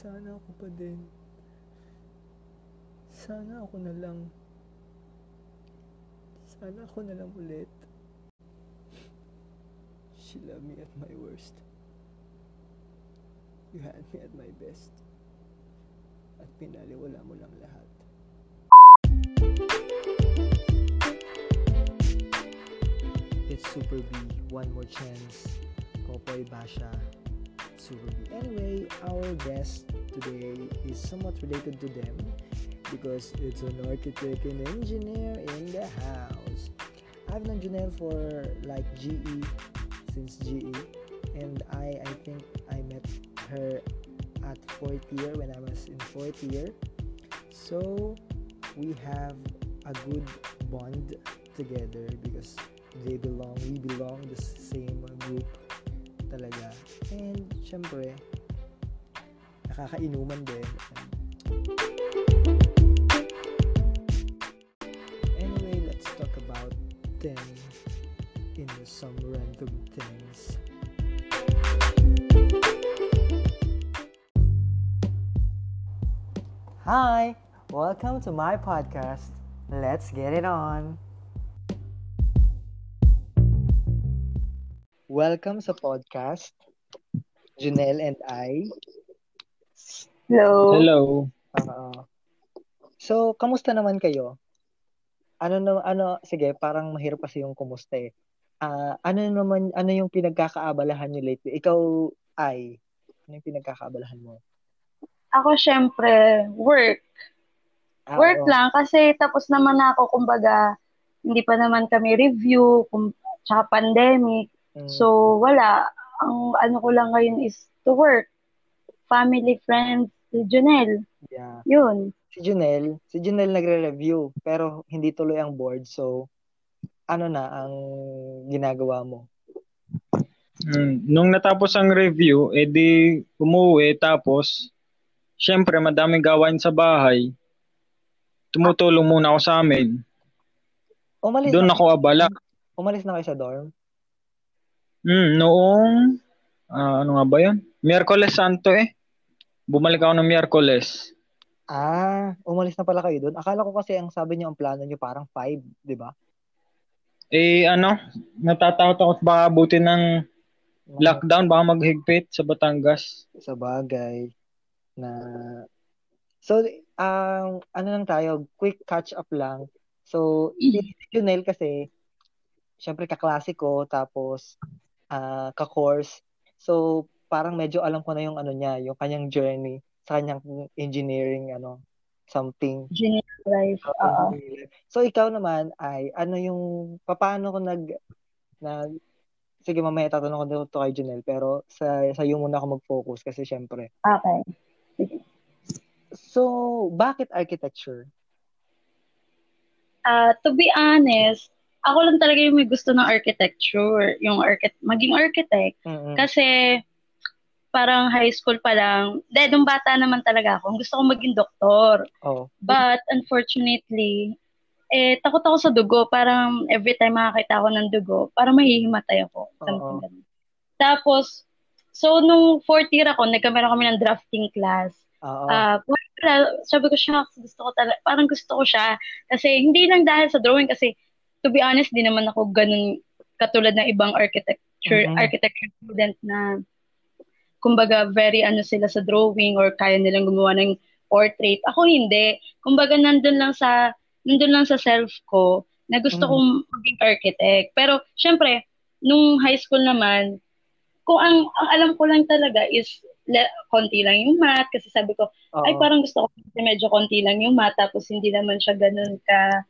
Sana ako pa din. Sana ako na lang. Sana ako na lang ulit. She loved me at my worst. You had me at my best. At pinaliwala mo lang lahat. It's Super B. One more chance. Popoy Basha. Anyway, our guest today is somewhat related to them because it's an architect and engineer in the house. I've known Janelle for like GE since GE and I I think I met her at fourth year when I was in fourth year. So we have a good bond together because they belong, we belong the same group talaga. And syempre, nakakainuman din. Anyway, let's talk about them in some random things. Hi, welcome to my podcast. Let's get it on. Welcome sa podcast, Junel and I. Hello. Hello. Oo. so, kamusta naman kayo? Ano na ano sige, parang mahirap kasi yung kumusta eh. Ah, ano naman ano yung pinagkakaabalahan niyo lately? Ikaw ay ano yung pinagkakaabalahan mo? Ako syempre, work. Ah, work oo. lang kasi tapos naman ako kumbaga hindi pa naman kami review, kum, tsaka pandemic. Mm. So wala. Ang ano ko lang ngayon is to work. Family, friends, si Junel. yeah. Yun. Si Junel, si Junel nagre-review pero hindi tuloy ang board. So ano na ang ginagawa mo? Mm, nung natapos ang review, edi umuwi tapos syempre madaming gawain sa bahay. Tumutulong muna ako sa amin. Umalis Doon na, ako abala. umalis na kayo sa dorm? Mm, noong ah, ano nga ba 'yun? Miyerkules Santo eh. Bumalik ako ng Miyerkules. Ah, umalis na pala kayo doon. Akala ko kasi ang sabi niyo ang plano niyo parang 5, 'di ba? Eh ano, natatakot ako baka abuti ng lockdown, baka maghigpit sa Batangas. sa bagay na So, ang ano lang tayo, quick catch up lang. So, si Junel kasi syempre kaklase ko tapos ah ka-course. So, parang medyo alam ko na yung ano niya, yung kanyang journey sa kanyang engineering ano something. Junel life. Oo. So ikaw naman ay ano yung paano ko nag nag Sige, mamaya tatanong ko daw to kay Junel, pero sa sa iyo muna ako mag-focus kasi syempre. Okay. So, bakit architecture? Ah, to be honest, ako lang talaga yung may gusto ng architecture, yung architect, maging architect. Mm-mm. Kasi parang high school pa lang, dahil nung bata naman talaga ako, gusto ko maging doktor. Oh. But unfortunately, eh, takot ako sa dugo. Parang every time makakita ako ng dugo, parang mahihimatay ako. Ganun. Tapos, so nung fourth year ako, nagkameron kami ng drafting class. Oo. Wala, sabi ko, shucks, gusto ko talaga, parang gusto ko siya. Kasi hindi lang dahil sa drawing, kasi to be honest, di naman ako ganun katulad ng ibang architecture, Mhm. architecture student na kumbaga very ano sila sa drawing or kaya nilang gumawa ng portrait. Ako hindi. Kumbaga nandun lang sa nandun lang sa self ko na gusto Mhm. kong maging architect. Pero syempre, nung high school naman, kung ang, ang alam ko lang talaga is le, konti lang yung math kasi sabi ko, Oo. ay parang gusto ko medyo konti lang yung math tapos hindi naman siya ganun ka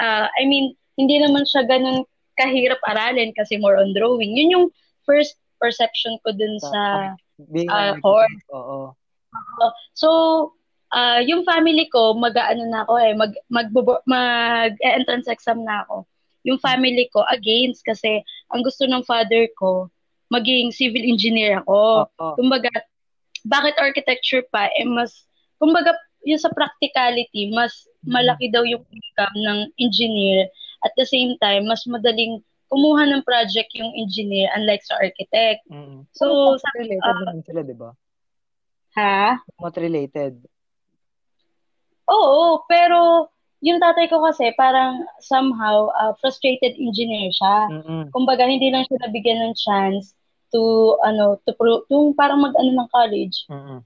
ah, I mean, hindi naman siya ganun kahirap aralin kasi more on drawing. Yun yung first perception ko dun sa Being ah, course. architect, Oo. So, ah yung family ko, mag-ano na ako eh, mag, mag, mag-entrance exam na ako. Yung family ko, against kasi ang gusto ng father ko, maging civil engineer ako. Oo. Kumbaga, bakit architecture pa? Eh, mas, kumbaga, yung sa practicality, mas malaki daw yung income ng engineer. At the same time, mas madaling kumuha ng project yung engineer unlike sa architect. Mm-mm. So, sa, related ah, naman sila, di ba? Ha? Somewhat related. Oo, pero yung tatay ko kasi parang somehow uh, frustrated engineer siya. Mm-mm. Kumbaga hindi lang siya nabigyan ng chance to ano to pro, yung parang mag-ano ng college. Mm-mm.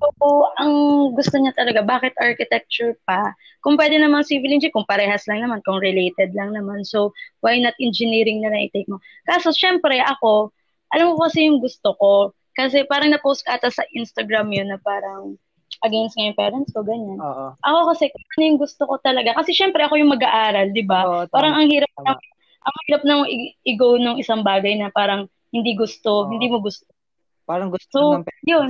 So, ang gusto niya talaga, bakit architecture pa? Kung pwede naman civil engineering, kung parehas lang naman, kung related lang naman. So, why not engineering na lang i-take mo? Kaso, syempre, ako, alam mo kasi yung gusto ko. Kasi parang na-post ka ata sa Instagram yun na parang against nga yung parents ko, ganyan. Oo. Ako kasi, ano yung gusto ko talaga. Kasi syempre, ako yung mag-aaral, di ba? Parang ang hirap, Tama. ng, ang hirap ng i- i-go ng isang bagay na parang hindi gusto, Oo. hindi mo gusto. Parang gusto So, ng parents. yun.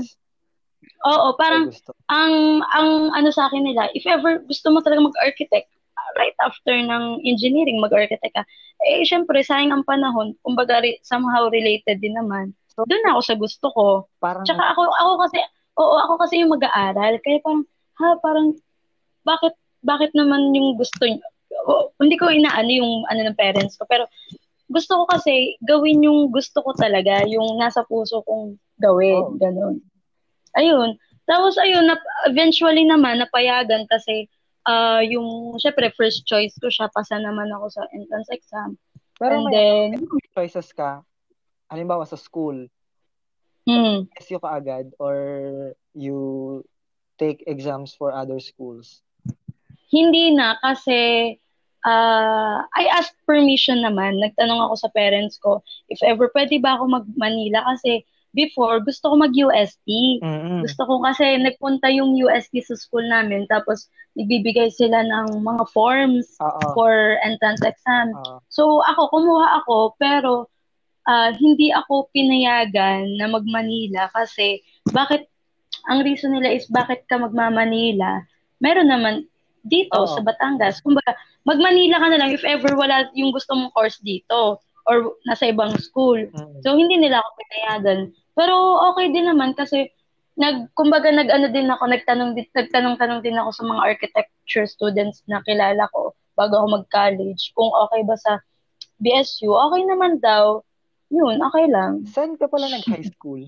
Oo, parang ang ang ano sa akin nila, if ever gusto mo talaga mag-architect, uh, right after ng engineering, mag-architect ka, eh, syempre, sayang ang panahon. Kumbaga, re- somehow related din naman. So, Doon ako sa gusto ko. parang, Tsaka ako, ako kasi, oo, ako kasi yung mag-aaral. Kaya parang, ha, parang, bakit, bakit naman yung gusto nyo? O, hindi ko inaano yung ano ng parents ko, pero gusto ko kasi gawin yung gusto ko talaga, yung nasa puso kong gawin, Oo. ganun. Ayun. Tapos ayun, nap- eventually naman napayagan kasi ah yung syempre first choice ko siya pasa naman ako sa entrance exam. pero And may then choices ka, halimbawa sa school, hmm, SU ka agad or you take exams for other schools? Hindi na kasi ah I asked permission naman. Nagtanong ako sa parents ko if ever pwede ba ako mag-Manila kasi before gusto ko mag-UST. Mm-mm. Gusto ko kasi nagpunta yung UST sa school namin tapos nagbibigay sila ng mga forms Oo. for entrance exam. Oo. So ako, kumuha ako pero ah, hindi ako pinayagan na mag-Manila kasi bakit ang reason nila is bakit ka magma-Manila? Meron naman dito Oo. sa Batangas. Kumbaga, mag-Manila ka na lang if ever wala yung gusto mong course dito or nasa ibang school. Mm. So hindi nila ako pinayagan. Pero okay din naman kasi nag kumbaga nag-ano din ako, nagtanong din nagtanong-tanong din ako sa mga architecture students na kilala ko bago ako mag-college kung okay ba sa BSU. Okay naman daw. Yun, okay lang. Saan ka pala nag-high school?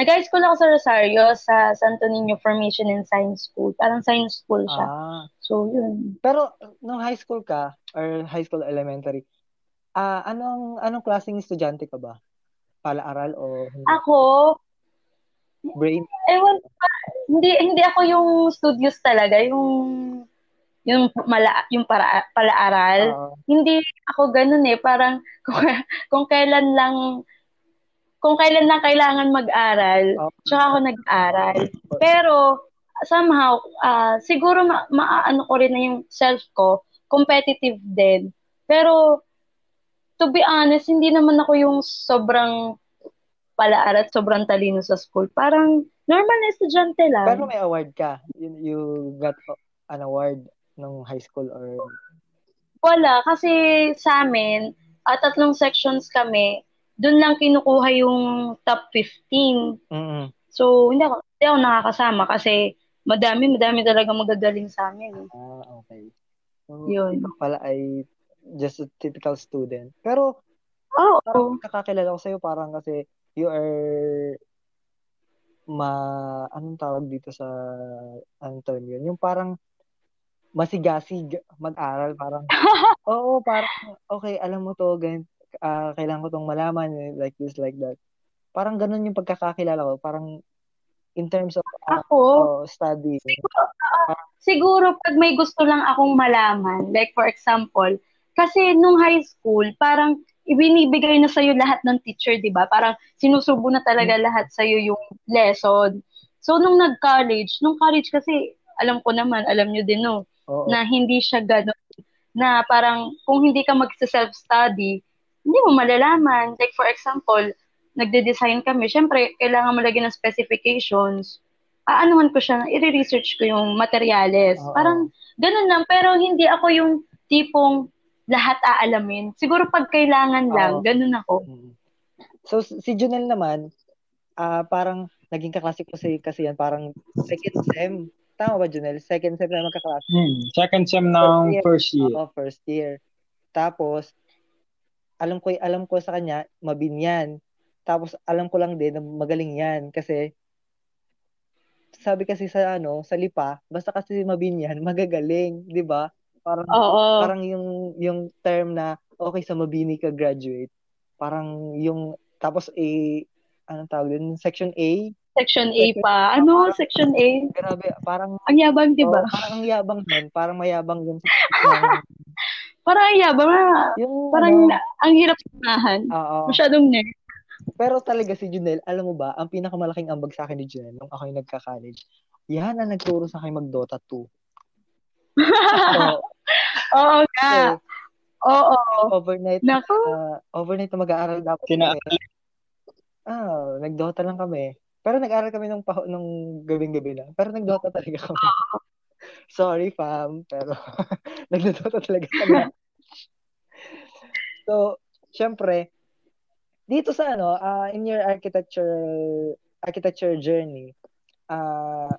Nag-high school ako sa Rosario sa Santo Niño Formation and Science School. Parang science school siya. Ah. So, yun. Pero nung high school ka or high school elementary, ah anong anong klaseng estudyante ka ba? Pala-aral o hindi? Ako, brain? ewan hindi hindi ako yung studious talaga, yung yung mala yung para pala-aral. Oo. Hindi ako ganun eh, parang kung, kung kailan lang kung kailan lang kailangan mag-aral, Oo. tsaka ako nag-aral. Pero somehow ah, siguro ma- maaano ko rin na yung self ko, competitive din. Pero to be honest, hindi naman ako yung sobrang pala-aral at sobrang talino sa school. Parang normal na estudyante lang. Pero may award ka. You, you got an award nung high school or Wala, kasi sa amin, at tatlong sections kami, doon lang kinukuha yung top 15. mm So, hindi ako, hindi ako nakakasama kasi madami, madami talaga magagaling sa amin. eh. Ah, okay. So, Yun. pala ay just a typical student. Pero Oo. parang kakakilala ko sa'yo parang kasi you are ma anong tawag dito sa anong term yun? Yung parang masigasig mag-aral parang oo parang okay alam mo to ganyan ah, kailangan ko tong malaman like this like that parang ganun yung pagkakakilala ko parang in terms of ah, Ako, oh, study siguro pag may gusto lang akong malaman, like for example, kasi nung high school, parang ibinibigay na sa'yo lahat ng teacher, di ba? Parang sinusubo na talaga lahat sa'yo yung lesson. So, nung nag-college, nung college kasi, alam ko naman, alam nyo din, no, oo na hindi siya gano'n, na parang kung hindi ka mag-self-study, hindi mo malalaman. Like for example, nagde-design kami, syempre, kailangan mo lagyan ng specifications. Aanuhan ko siya, i-research ko yung materials. Oo. Parang ganun lang, pero hindi ako yung tipong lahat aalamin. Siguro pag kailangan lang, Oo. ganun ako. So si Junel naman, ah parang naging kaklase ko kasi, kasi yan, parang second sem. Tama ba Junel? Second sem na magkaklase. Hmm. Second sem ng first year. Oo, first year. Tapos, alam ko, alam ko sa kanya, mabinyan. Tapos, alam ko lang din na magaling yan kasi sabi kasi sa ano, sa lipa, basta kasi mabinyan, magagaling, 'di ba? Parang Oo. parang yung yung term na okay sa mabini ka graduate. Parang yung tapos A anong tawag din? Section A. Section A pa. Ano? Section A? Grabe, parang Ang yabang, di ba? oh, parang ang yabang nun, parang mayabang yun. Parang ang yabang. ah. yung Parang ano, ang hirap samahan. oo. Masyadong nerd. Pero talaga si Junel, alam mo ba, ang pinakamalaking ambag sa akin ni Junel nung ako yung nagka-college, yan ang nagturo sa akin mag-Dota 2. So, Oo nga. so, Oo. overnight, Naku. uh, overnight na mag-aaral dapat Kina- kami. Ah, nag-Dota lang kami. Pero nag-aaral kami nung, paho- nung gabing-gabi lang. Pero nag-Dota talaga kami. Sorry, fam. Pero nag-Dota talaga kami. so, syempre, dito sa ano, ah, in your architecture architecture journey, ah,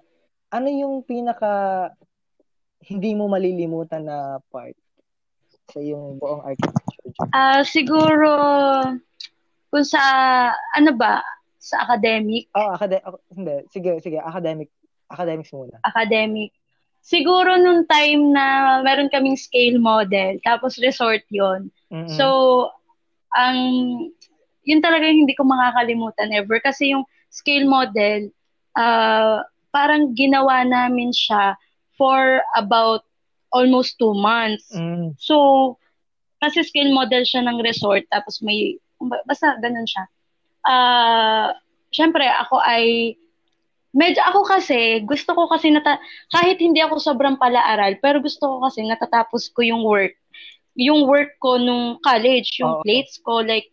ano yung pinaka hindi mo malilimutan na part sa yung buong architecture? Ah, siguro, kung sa, ano ba, sa academic, Oh, academic, hindi, sige, sige, academic, academics muna. academic, siguro nung time na meron kaming scale model, tapos resort yon Mm-mm. So, ang, yun talaga yung hindi ko makakalimutan ever. Kasi yung scale model, ah, parang ginawa namin siya for about almost two months. Mm. So, kasi scale model siya ng resort, tapos may, basta ganun siya. Ah, syempre, ako ay, medyo ako kasi, gusto ko kasi, nata, kahit hindi ako sobrang pala-aral, pero gusto ko kasi natatapos ko yung work. Yung work ko nung college, yung Oo. plates ko, like,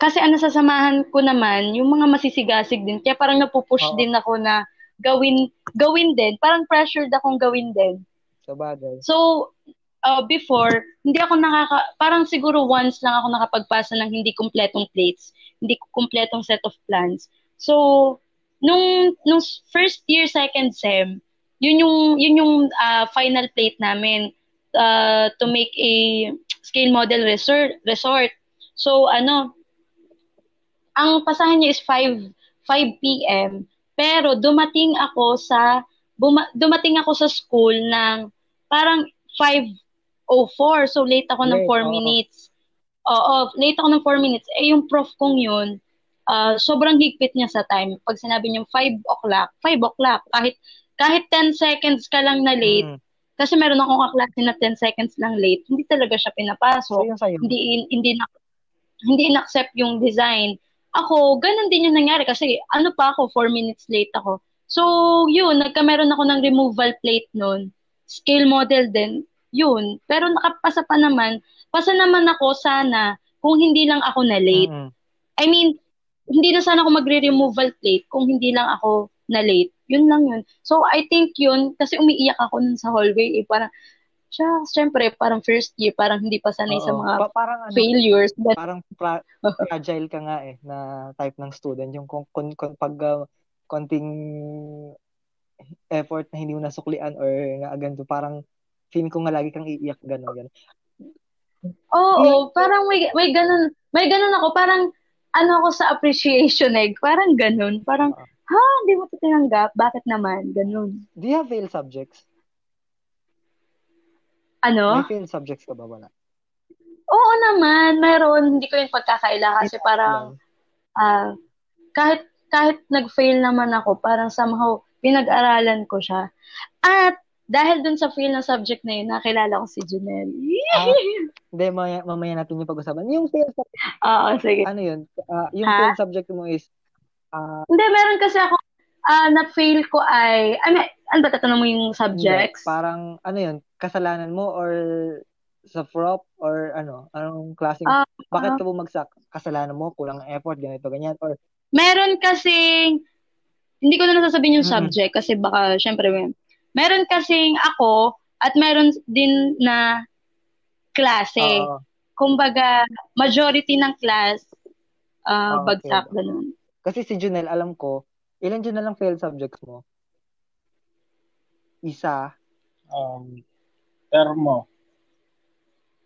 kasi ang nasasamahan ko naman, yung mga masisigasig din. Kaya parang napupush Oo. din ako na gawin, gawin din. Parang pressured akong gawin din. Sa bagay. So, uh, before, hindi ako nakaka, parang siguro once lang ako nakapagpasa ng hindi kumpletong plates, hindi kumpletong set of plans. So, nung, nung first year, second sem, yun yung, yun yung uh, final plate namin uh, to make a scale model resort. resort. So, ano, ang pasahan niya is 5, 5 p.m. Pero dumating ako sa, buma, dumating ako sa school ng parang 5.04. So, late ako ng Late, 4 oo. minutes. Oo, late ako ng 4 minutes. Eh, yung prof kong yun, ah, sobrang higpit niya sa time. Pag sinabi niya 5 o'clock, 5 o'clock. Kahit, kahit 10 seconds ka lang na late, Mm. kasi meron akong kaklase na 10 seconds lang late, hindi talaga siya So, pinapasok. yung sa'yo. Hindi, hindi na, hindi in-accept yung design. Ako, ganun din yung nangyari kasi ano pa ako, 4 minutes late ako. So, yun, nagkameron ako ng removal plate nun. Scale model din, yun. Pero nakapasa pa naman, pasa naman ako sana kung hindi lang ako na late. Mm-mm. I mean, hindi na sana ako magre-removal plate kung hindi lang ako na late. Yun lang yun. So, I think yun, kasi umiiyak ako nun sa hallway, eh, parang, siya, syempre, parang first year, parang hindi pa sanay sa Oo. mga Pa- parang ano, failures. But, parang pra- fragile ka nga eh na type ng student yung kung, kung, kung pag uh, konting effort na hindi mo nasuklian or nga ganito parang feeling ko nga lagi kang iiyak gano'n gano'n. Oo, parang may, may ganun, may ganun ako, parang, ano ako sa appreciation eh, parang ganun, parang, Oo. ha, hindi mo ito tinanggap, bakit naman, ganun. Do you have fail subjects? Ano? May fail subjects ka ba wala? Oo naman, meron, hindi ko yung pagkakaila kasi parang, ah, kahit, kahit nag-fail naman ako, parang somehow, pinag-aralan ko siya. At, dahil dun sa fail na subject na yun, nakilala ko si Junel. Ah, Hindi, mamaya, mamaya natin yung pag-usapan. Yung fail subject, Oo, sige. ano yun? Ah, yung Ha? fail subject mo is ah, Hindi, meron kasi ako, ah, na-fail ko ay, ano, ano ba tatanong mo yung hindi. subjects? Parang ano yun? Kasalanan mo or sa prop or ano? Anong klaseng Ah, bakit ka bumagsak? Kasalanan mo, kulang ang effort, ganito, ganyan or Meron kasing, hindi ko na nasasabihin yung Mm-mm. subject kasi baka, syempre, may- meron kasing ako at meron din na klase. Oo. Kumbaga, majority ng class, Ah, ah, okay. bagsak, ganun. Kasi si Junel, alam ko, ilan dyan na lang failed subjects mo? Isa. Um, Termo.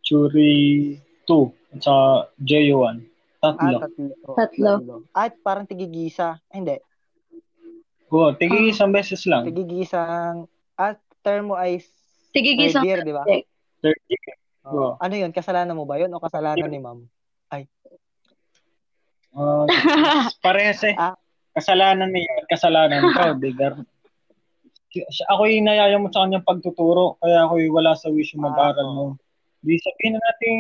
Churi 2. At sa JU1. Ah, Tatlo. tatlo. Tatlo. At parang tigigisa. Ay, hindi. Oo, tigi isang beses lang. Tigigisang, at term mo ay Tigigis third year, di ba? Third year. Oo. Ano yun? Kasalanan mo ba yun o kasalanan ni ma'am? Ah, parehas eh. Ah. Kasalanan niya kasalanan ko, Digar. Siya- Ako'y nayayamot sa kanyang pagtuturo, kaya ako'y wala sa wish yung mag-aral Ah, mo. Di sabihin na natin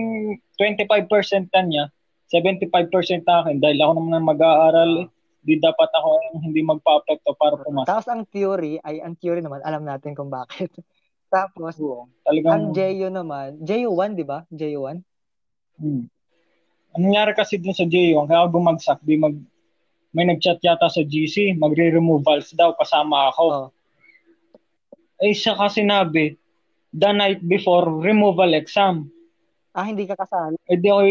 25% na niya, 75% na akin dahil ako naman ang mag-aaral eh. Di dapat ako ang hindi magpa-apekto para pumasok. Tapos ang theory, ay ang theory naman, alam natin kung bakit. Tapos, ang Talagang, JU naman, JU1, di ba? JU1? hmm. Anong nangyari kasi dun sa JU, kaya ako bumagsak, di mag, may nag-chat yata sa GC, magre-removals daw, kasama ako. Oo. Eh, siya kasi sinabi, the night before removal exam. Ah, hindi ka kasali. Eh di ako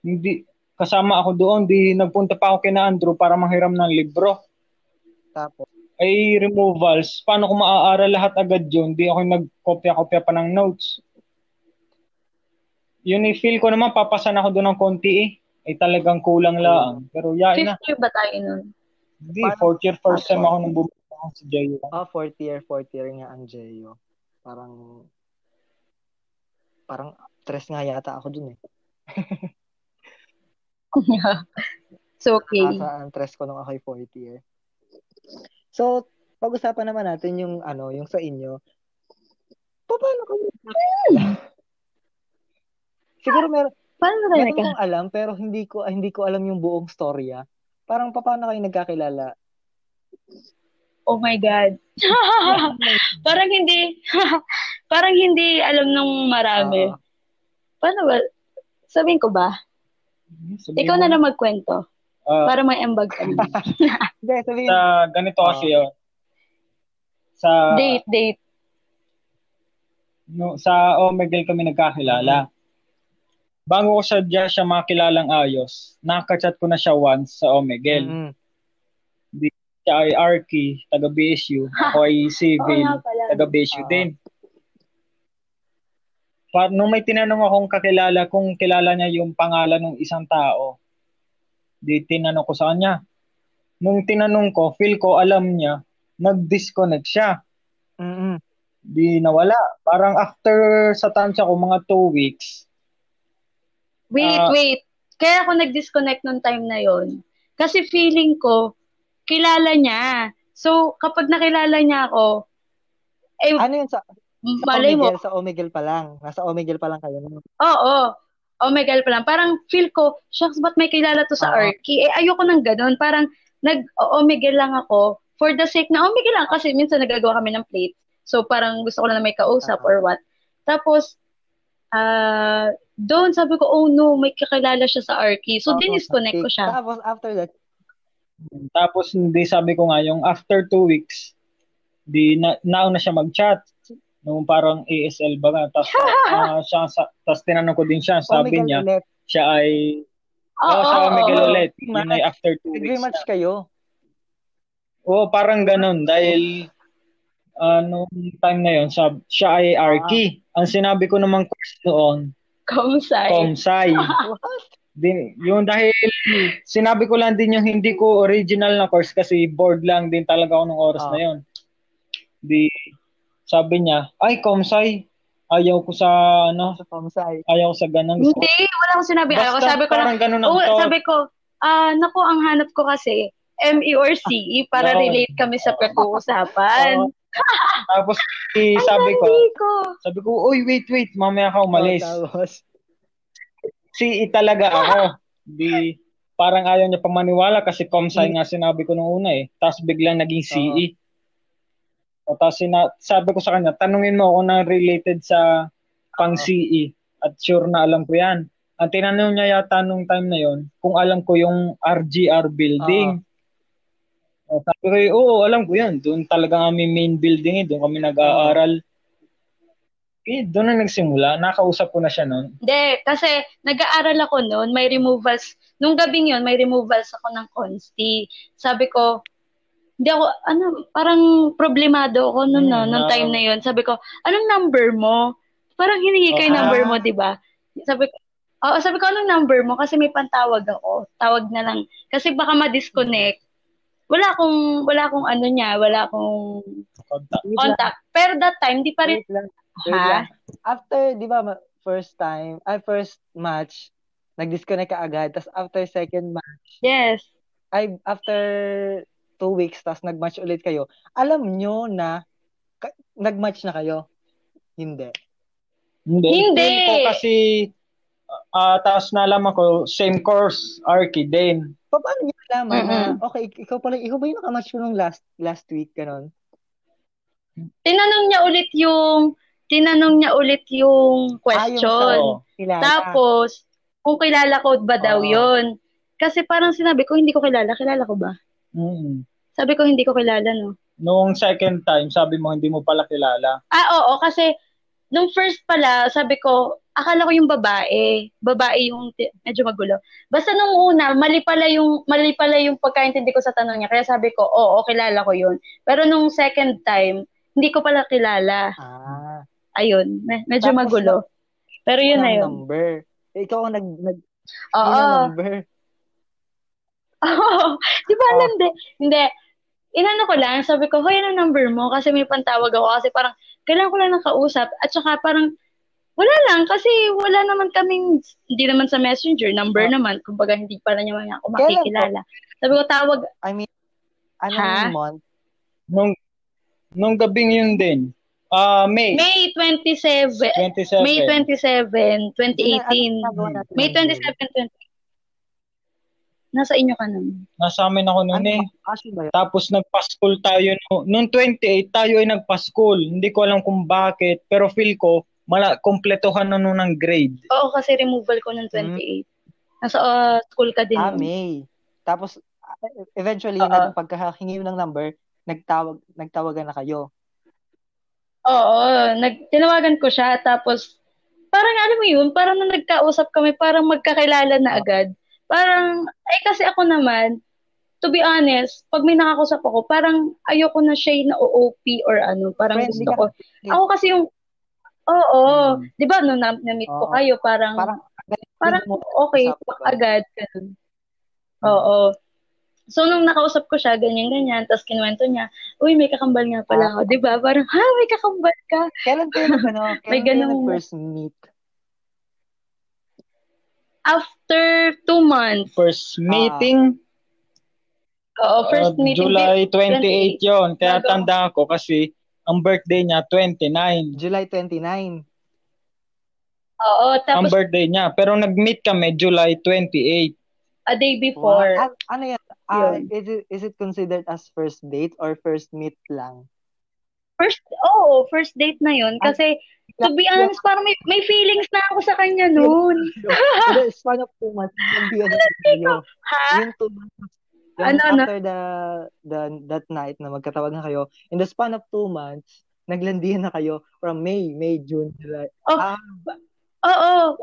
hindi kasama ako doon, di nagpunta pa ako kina Andrew para manghiram ng libro. Tapos, Ay removals, paano ko maaaral lahat agad yun? Di ako nagkopya-kopya pa ng notes. Yun i-feel ko naman, papasan ako doon ng konti eh. Ay talagang kulang lang. Pero yain na. Fifth year ba tayo nun? Hindi, fourth year, first time ako nang bumalik sa JU. ah, fourth year, fourth year nga ang JU. Parang, parang stress nga yata ako dun eh. It's okay. Asa ang stress ko nung ako'y fourth year. So, pag-usapan naman natin yung ano, yung sa inyo. Pa- Paano kayo? Siguro meron, Paano meron nagka? kong alam pero hindi ko hindi ko alam yung buong storya. Parang pa- paano kayo nagkakilala? Oh my God. parang hindi, parang hindi alam ng marami. Oo. Paano ba? Sabihin ko ba? Sabihin Ikaw mo na lang magkwento. Ah, Para may ambag ka. Hindi, sabihin. sa ganito kasi Oo. yun. Sa date, date. no, sa Omegle kami nagkakilala. Bago ko siya siya makilalang ayos, nakaka-chat ko na siya once sa Omegle. Mm. Siya ay Arky, taga BSU. Ako ay Civil, taga BSU Ah. din. Pa, nung may tinanong akong kakilala kung kilala niya yung pangalan ng isang tao, di tinanong ko sa kanya. Nung tinanong ko, feel ko alam niya, nag-disconnect siya. Mm-mm. Di nawala. Parang after sa tansya ko, mga two weeks, Wait, Ah. wait. Kaya ako nag-disconnect nung time na yon. Kasi feeling ko, kilala niya. So, kapag nakilala niya ako, eh, Ano yun sa, sa malay mo? Sa Omegle pa lang. Nasa Omegle pa lang kayo. Oo. Oh my God pa lang. Parang feel ko, shucks, ba't may kilala to sa Ah. Arky? Eh, ayoko nang ganun. Parang nag-omega lang ako for the sake na omega lang kasi minsan nagagawa kami ng plate. So, parang gusto ko lang na may kausap Ah. or what. Tapos, ah, doon sabi ko, oh no, may kakilala siya sa Arky. So, Tapos, dinisconnect ko siya. Tapos after that, Tapos hindi sabi ko nga yung after two weeks, di na, nauna siya mag-chat. Nung parang ASL ba nga. Tapos ah, siya, sa, tapos tinanong ko din siya, sabi Omegle niya, ulit. siya ay, Oo, oh, oo, Omegle oo. ulit. Yun ay after two weeks Nag-rematch na. kayo. Oo, parang ganun. Dahil, ano, time na yun, sab, siya ay Arky. Ang sinabi ko namang course noon, Kamusay. Comsci. Din, yung dahil sinabi ko lang din yung hindi ko original na course kasi bored lang din talaga ako nung oras Ah. na yun. Di sabi niya, ay Comsci, ayaw ko sa ano, Sa Pamsay. ayaw ko sa ganun. Hindi, wala akong sinabi. Ayaw ko. Basta Sabi ko lang, ganun ang thought. sabi ko, ah, naku, ang hanap ko kasi, ME or CE para No. relate kami sa pag-uusapan. Oo. Tapos eh, sabi ko, ko. sabi ko, uy, wait, wait, mamaya ka umalis. Oh, tapos, Si talaga ako. Di parang ayaw niya pa maniwala kasi Comsci nga sinabi ko nung una eh. Tapos biglang naging CE. O, Tapos sina- sabi ko sa kanya, tanungin mo ako na related sa pang CE. At sure na alam ko yan. Ang tinanong niya yata nung time na yon kung alam ko yung RGR building. O, sabi ko, oo, alam ko yan. Doon talaga kami main building eh. Doon kami nag-aaral. Eh, doon na nagsimula. Nakausap ko na siya noon. Hindi, kasi nag-aaral ako noon, may removals. Nung gabing yun, may removals ako ng consti. Sabi ko, hindi ako, ano, parang problemado ako noon, no, Hmm, nung ah. time na yun. Sabi ko, anong number mo? Parang hiningi ko yung Ah. number mo, di ba? Sabi ko, Oo, sabi ko, anong number mo? Kasi may pantawag ako. Tawag na lang. Kasi baka ma-disconnect. wala akong, wala akong ano niya, wala akong Contact. Contact. Pero that time, di pa rin, ha? After, di ba, ma- first time, ay, first match, nag-disconnect ka agad. Tapos after second match, Yes. ay, after two weeks, tapos nag-match ulit kayo, alam nyo na ka- nag-match na kayo? Hindi. Hindi. Hindi. Ko kasi, ah tapos nalaman ko, same course, Arky. Pa- Paano nyo nalaman na, Mm-mm. okay, ik- ikaw pala, ikaw ba yung nakamatch ko nung last last week, ganon? Tinanong niya ulit yung, tinanong niya ulit yung question. Oo. Kilala. Tapos, kung kilala ko ba daw Oo. yun. Kasi parang sinabi ko, hindi ko kilala. Kilala ko ba? Mm. Sabi ko, hindi ko kilala, no? Noong second time, sabi mo hindi mo pala kilala. Ah, oo, kasi nung first pala, sabi ko, akala ko yung babae. Babae yung ti- medyo magulo. Basta nung una, mali pala yung mali pala yung pagkaintindi ko sa tanong niya. Kaya sabi ko, oo, kilala ko yun. Pero nung second time, hindi ko pala kilala. Ah. Ayun, me- medyo Tapos magulo. Pero yun na yun. number. Eh, Ikaw ang nag, nag Oo. number. Oo. Di ba alam de? Hindi. Inano ko lang, sabi ko, hoy, ano number mo? Kasi may pantawag ako. Kasi parang, kailangan ko lang ng kausap. At saka parang, wala lang. Kasi wala naman kaming, hindi naman sa messenger, number Ah. naman. Kumbaga, hindi pala niya man ako makikilala. Sabi ko, tawag, I mean, ano Ha? yung month? Nung, nung gabing yun din, ah May, May 27, 27. May 27, 2018. Ano ginagawa natin May nun, 27, 20. Nasa inyo ka naman. Nasa amin ako noon Ano, eh. Ba? Tapos nagpa-school tayo. No, noong 28, tayo ay nagpa-school. Hindi ko alam kung bakit. Pero feel ko, mala, kompletohan na noon ng grade. Oo, kasi removal ko ng 28. Nasa uh, school ka din. Ah, nun. May. Tapos, ah, eventually, nag, pagkahingi ng number, nagtawag, nagtawagan na kayo. Oo, nag, tinawagan ko siya, tapos, parang alam mo yun, parang nung nagkausap kami, parang magkakilala na agad. Parang, eh kasi ako naman, to be honest, pag may nakakausap ako, parang ayoko na siya na OOP or ano, parang Friendly gusto ko. Ako kasi yung, oo, Hmm. di ba, na, na-meet ko kayo, parang, Parang, parang okay, agad. ganun. Oo. So, nung nakausap ko siya, ganyan-ganyan, tapos kinuwento niya, uy, may kakambal nga pala Ah. ako, di ba? Parang, ha, may kakambal ka. Kailan kayo nag, ano, May kailan kayo ganung- nag-first meet? After two months, First meeting, oo, first ah, meeting, July 28 yon Kaya Bago. tanda ko kasi ang birthday niya 29. July 29. oo, Ang tapos birthday niya. Pero nag-meet kami July 28. a day before, Wow. Ah, ano yan? Ah, Yun. is, it, is it considered as first date or first meet lang? first, oo, first date na yun, kasi, to be honest, parang may, may feelings na ako sa kanya noon. In the span of two months, hindi ano kayo. Ha? Yung two months, yung Ano, ano? after the, the, that night na magkatawag na kayo, in the span of two months, naglandian na kayo from May, May, June, July. Oh, Ah, Oo.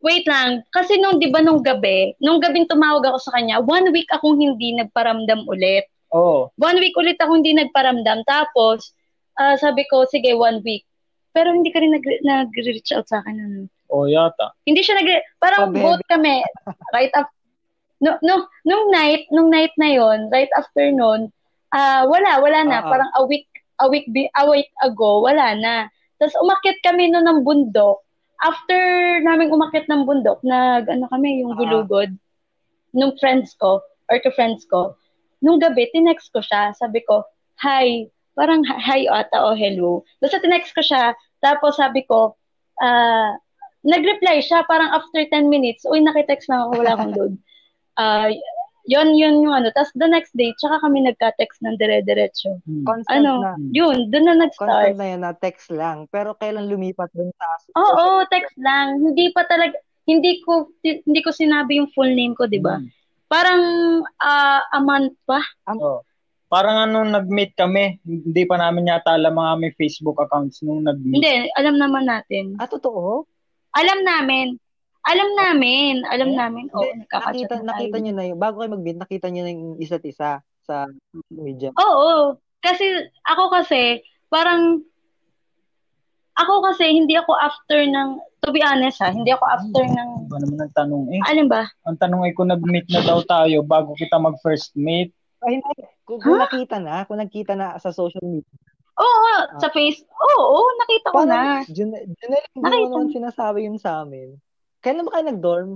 Wait lang. Kasi nung, di ba, nung gabi, nung gabing tumawag ako sa kanya, one week akong hindi nagparamdam ulit. Oh, One week ulit ako hindi nagparamdam. Tapos, ah, sabi ko, sige, one week. Pero hindi ka rin nag- nag-reach out sa akin. Ano. oh yata. Hindi siya nag parang Pabebe. both kami. Right after, no, no, nung night, nung night na yon right after nun, ah wala, wala na. Oo. Parang a week, a week, be, a week ago, wala na. Tapos umakyat kami noon ng bundok. After namin umakyat ng bundok, nag, ano kami, yung Ah. gulugod, nung friends ko, or to friends ko, nung gabi, tinext ko siya. Sabi ko, hi, parang hi ata o hello. Basta tinext ko siya, tapos sabi ko, ah, nag-reply siya parang after 10 minutes, uy, nakitext na ako, wala akong load. Ah, yon yun yung ano. Tapos the next day, tsaka kami nagka-text ng dire-diretso. Hmm. constant Ano, na. yun, doon na nag-start. Constant na yan na text lang. Pero kailan lumipat dun sa Oo, text lang. Hindi pa talaga, hindi ko, hindi ko sinabi yung full name ko, di ba? Hmm. Parang ah, a month pa. Oh. Parang anong nag-meet kami, hindi pa namin yata alam mga may Facebook accounts nung nag-meet. Hindi, alam naman natin. Ah, totoo? Alam namin. Alam namin. Alam Eh, namin. Oo, nagkakachat nakita, na nakita nyo na yung, bago kayo mag-meet, nakita nyo na yung isa't isa sa social media. Oo. Kasi, ako kasi, parang, ako kasi, hindi ako after ng, to be honest ha, hindi ako after ng, Iba naman ang tanong eh. alin ba? Ang tanong ay kung nag-meet na daw tayo bago kita mag-first meet. Ay, hindi. Kung, kung nakita na, kung nakita na sa social media. Oo, sa face. Oo, nakita ko Paano, na. Jun, Junel, hindi mo naman sinasabi yun sa amin. Kailan ba kayo nag-dorm?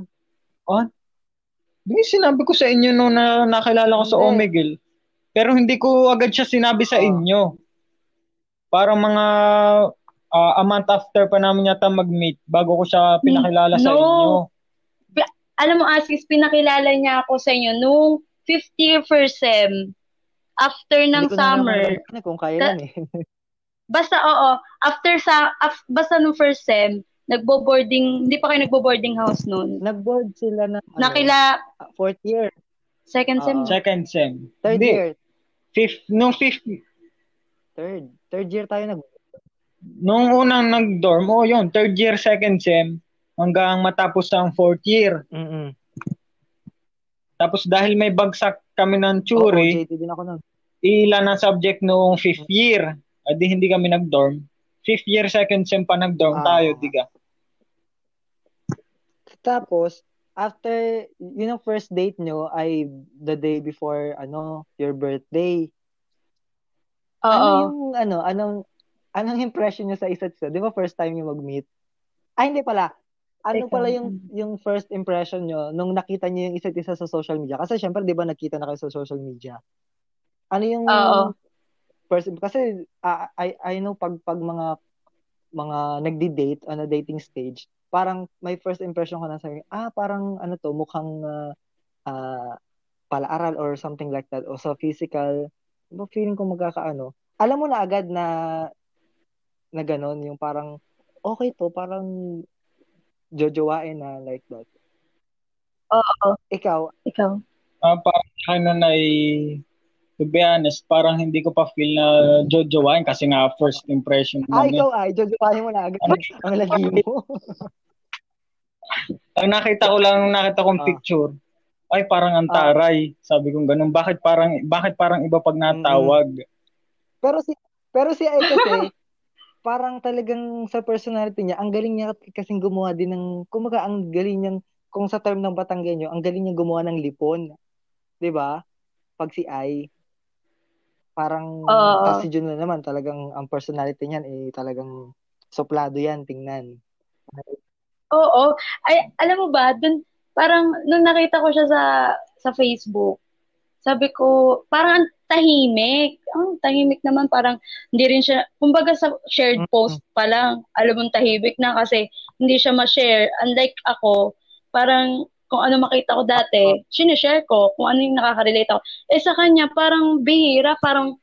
Di sinabi ko sa inyo no na nakilala ko sa Hindi. Omegle. Pero hindi ko agad siya sinabi sa Oh. inyo. Parang mga ah, a month after pa namin yata mag-meet bago ko siya pinakilala sa No. inyo. Alam mo, Asis, pinakilala niya ako sa inyo nung fifth year first sem. After ng Hindi ko na summer. naman alam kung kailan eh. Basta, oo. After sa, af- basta nung first sem, nagbo-boarding, hindi pa kayo nagbo-boarding house noon. Nag-board sila na ano, Nakila, fourth year, second sem. Oo. Second sem. third Hindi. year, Fifth, nung fifth, third. Third year tayo nag nung unang nag-dorm, oh yun, third year, second sem, hanggang matapos ang fourth year. Mm-mm. Tapos dahil may bagsak kami ng Churi, JT din ako nun. ilan ang subject noong fifth year. Adi hindi kami nag-dorm. Fifth year, second sem pa nag-dorm Ah. tayo, diga. Tapos, after, yun ang first date nyo ay the day before, ano, your birthday. Oo. Ano yung, ano, anong, anong impression nyo sa isa't isa? Di ba first time nyo mag-meet? Ay, hindi pala. Ano pala yung yung first impression nyo nung nakita nyo yung isa't isa sa social media? Kasi syempre, di ba, nakita na kayo sa social media. Ano yung Oo. first, kasi ah, I, I know pag, pag mga mga nagdi-date on a dating stage, parang may first impression ko na sa ah, parang ano to, mukhang ah, ah, palaaral or something like that. O sa physical, feeling ko magkakaano. Alam mo na agad na na ganon, yung parang okay to, parang jojowain na like that. Oo. Ikaw, Ikaw. Ah, parang ano na to be honest, parang hindi ko pa feel na jojowain kasi nga first impression ah, lang yun. ikaw ay, jojowain mo na agad. Ang lagi mo. Ang nakita ko lang, nakita kong Ah. picture, ay parang ang taray. Sabi ko ganun, bakit parang bakit parang iba pag natawag? Pero si pero si Ay kasi parang talagang sa personality niya, ang galing niya kasing gumawa din ng kumaga ang galing niyang kung sa term ng Batanggenyo, ang galing niya gumawa ng lipon. 'Di ba? Pag si Ay parang Oo. tas si Jun na naman talagang ang personality niyan eh talagang suplado yan tingnan. Oo. Ay, alam mo ba, dun, parang, nung nakita ko siya sa, sa Facebook, sabi ko, parang ang tahimik. Ang tahimik naman, parang, hindi rin siya, kumbaga sa shared Mm-mm. post pa lang, alam mong tahimik na kasi hindi siya ma-share. Unlike ako, parang, kung ano makita ko dati, sinishare ko, kung ano yung nakaka-relate ako. Eh sa kanya, parang bihira, parang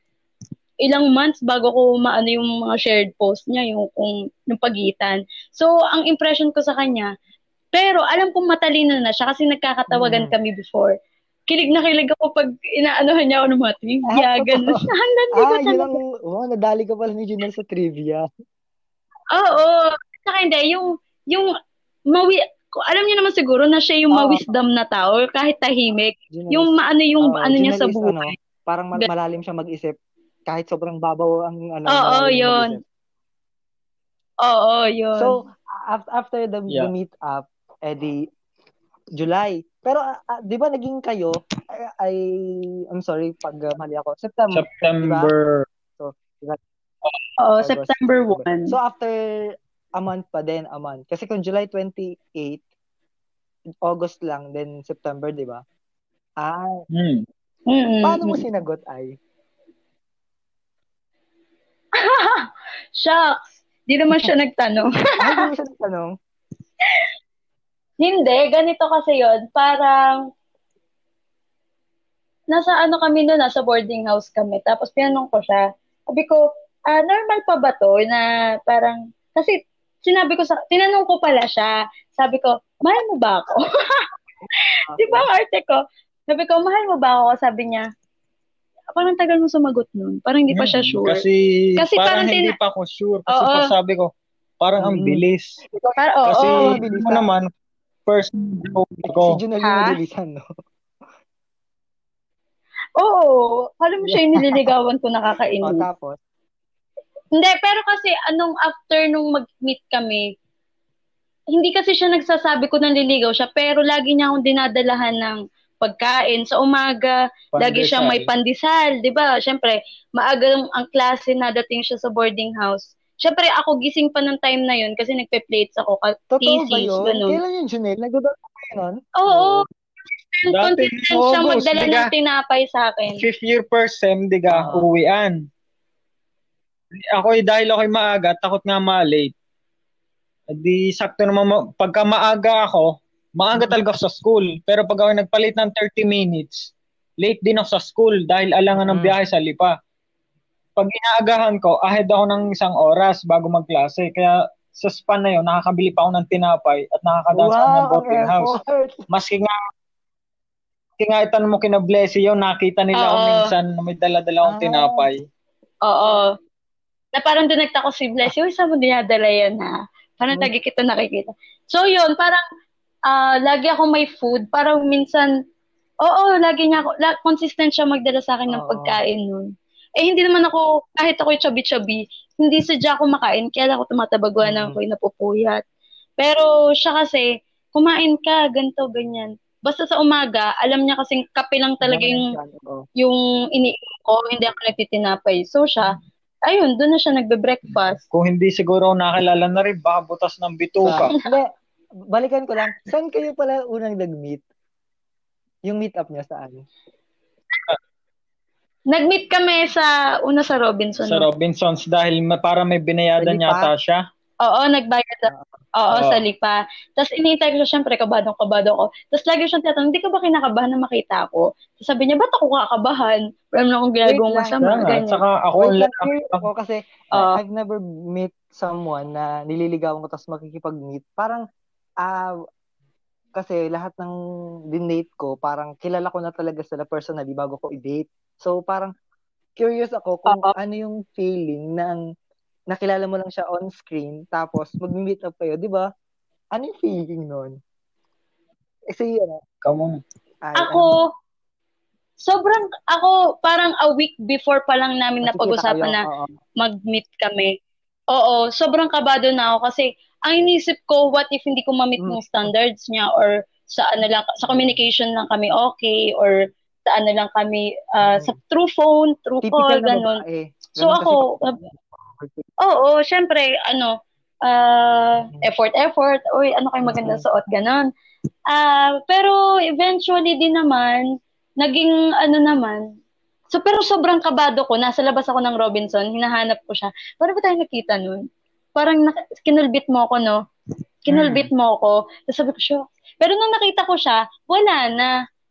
ilang months bago ko maano yung mga shared post niya, yung, kung, yung pagitan. So, ang impression ko sa kanya, pero alam kong matalino na siya kasi nagkakatawagan Mm. kami before. Kilig na kilig ako pag inaanohan niya ako ng mga trivia, Ah, ganun. Hanggang ko Ah, yun talaga. ang, oh, nadali ka pala ni Junel sa trivia. Oo. Saka hindi, yung, yung, mawi, ko- alam niyo naman siguro na siya yung Oo. ma-wisdom na tao, kahit tahimik. Junel Yung maano yung Oo, ano niya sa buhay. ano, parang mal- malalim siya mag-isip. Kahit sobrang babaw ang ano, Oo, malalim yun. mag-isip. Oo, yun. So, af- after the, the Yeah. meet up, edi July. Pero ah, 'di ba naging kayo ay, ay I'm sorry pag uh, mali ako. September. September. Oo, August, September 1. So after a month pa din, a month. Kasi kung July 28, August lang, then September, 'di ba? Ah, Hmm. Mm-mm. paano mo sinagot ay? Shucks. Di naman siya nagtanong. Ay, hindi mo siya nagtanong. Hindi, ganito kasi yon Parang, nasa ano kami noon, nasa boarding house kami. Tapos pinanong ko siya. Sabi ko, ah, normal pa ba to na parang, kasi sinabi ko sa, tinanong ko pala siya. Sabi ko, mahal mo ba ako? Di ba ang arte ko? Sabi ko, mahal mo ba ako? Sabi niya, parang tagal mo sumagot nun. Parang hindi pa siya Hmm, sure. Kasi, Kasi parang, parang hindi pa ako sure. Kasi pag sabi ko, parang ang Mm. bilis. Parang, oo. Kasi oo, hindi bilis mo na. naman, first joke Si ko. Junel yung Ha? nabilisan, no? Oo. Alam mo siya yung nililigawan ko nakakainis. tapos, Hindi, pero kasi anong after nung mag-meet kami, hindi kasi siya nagsasabi ko nang liligaw siya, pero lagi niya akong dinadalahan ng pagkain. Sa umaga, lagi siyang may pandesal, 'di ba? Syempre, maaga ang klase na dating siya sa boarding house. Syempre, ako gising pa ng time na yun kasi nagpe-plates ako. Totoo thesis, ba yun? ganun. Kailan yun, Junel? Nagdodot ka ba yun? Oo. Dati, Consistent siya magdala diga. ng tinapay sa akin. Fifth year per sem, di ka, Oo. uwian. Ako dahil ako'y maaga, takot nga ma-late. Di sakto naman, ma- pagka maaga ako, maaga talaga ako sa school. Pero pag ako nagpalit ng 30 minutes, late din ako sa school dahil alangan ng Mm. biyahe sa lipa. Pag inaagahan ko, ahead ako ng isang oras bago magklase. Kaya sa span na yun, nakakabili pa ako ng tinapay at nakakadance ako ng Wow, ang boarding house. Maski nga, maski nga itanong mo kina Blessy yun, nakita nila ako Oo. minsan na may dala-dala akong Ah. tinapay. Oo. Na parang doon nagtako si Bless, yung saan mo dinadala yan ha? Parang Hmm. lagi kita nakikita. So yun, parang ah, lagi ako may food. Parang minsan, oo, lagi niya ako, la, consistent siya magdala sa akin ng Oo. pagkain nun. Eh, hindi naman ako, kahit ako chubby-chubby, hindi sadya ako makain, kaya ako tumatabaguan Mm. ako, napupuyat. Pero siya kasi, kumain ka, ganto ganyan. Basta sa umaga, alam niya kasing kape lang talaga yung yung iniinom ko, hindi ako nagtitinapay. So siya, ayun, doon na siya nagbe-breakfast. Kung hindi siguro ako nakilala na rin, baka butas ng bituka. Hindi, balikan ko lang. Saan kayo pala unang nag-meet? Yung meet up niya saan? Nag-meet kami sa, una sa Robinson. sa Robinsons dahil ma- para may binayadan Sa Lipa? yata siya. Oo, nagbayad. Na- Oo, Oo. sa Lipa. Tapos inintay ko siya, syempre, kabadong kabado ko. Tapos lagi siyang tinatanong, hindi ka ba kinakabahan na makita ako? Tapos sabi niya, ba't ako kakabahan? Wala naman akong ginagawang masama. Nga, Ganyan. Saka ako Wait ang lang, ako kasi Oo. I've never met someone na nililigawan ko tapos makikipag-meet. Parang, ah, kasi lahat ng dinate ko, parang kilala ko na talaga sila personally bago ko i-date. So, parang curious ako kung Oo. ano yung feeling ng nakilala mo lang siya on screen tapos mag-meet up kayo, di ba? Ano yung feeling nun? Eh, sige, ano? Kamu. Ay, Ako, sobrang, ako, parang a week before pa lang namin ano, napag-usapan na oo. mag-meet kami. Oo, sobrang kabado na ako kasi ang inisip ko, what if hindi ko ma-meet Mm. yung standards niya or sa ano lang, sa communication lang kami okay or sa ano lang kami, Mm. sa through phone, through Typical call, ganun. babae. So Ganun ako, kasi- Oo, syempre, ano, ah, effort, effort, uy, ano kayo maganda suot, ganon. Ah, pero eventually din naman, naging ano naman, so pero sobrang kabado ko, nasa labas ako ng Robinson, hinahanap ko siya. Paano ba tayo nakita nun? Parang nak- kinulbit mo ako, no? Kinulbit mo ako. Tapos sabi ko siya, pero nung nakita ko siya, wala na.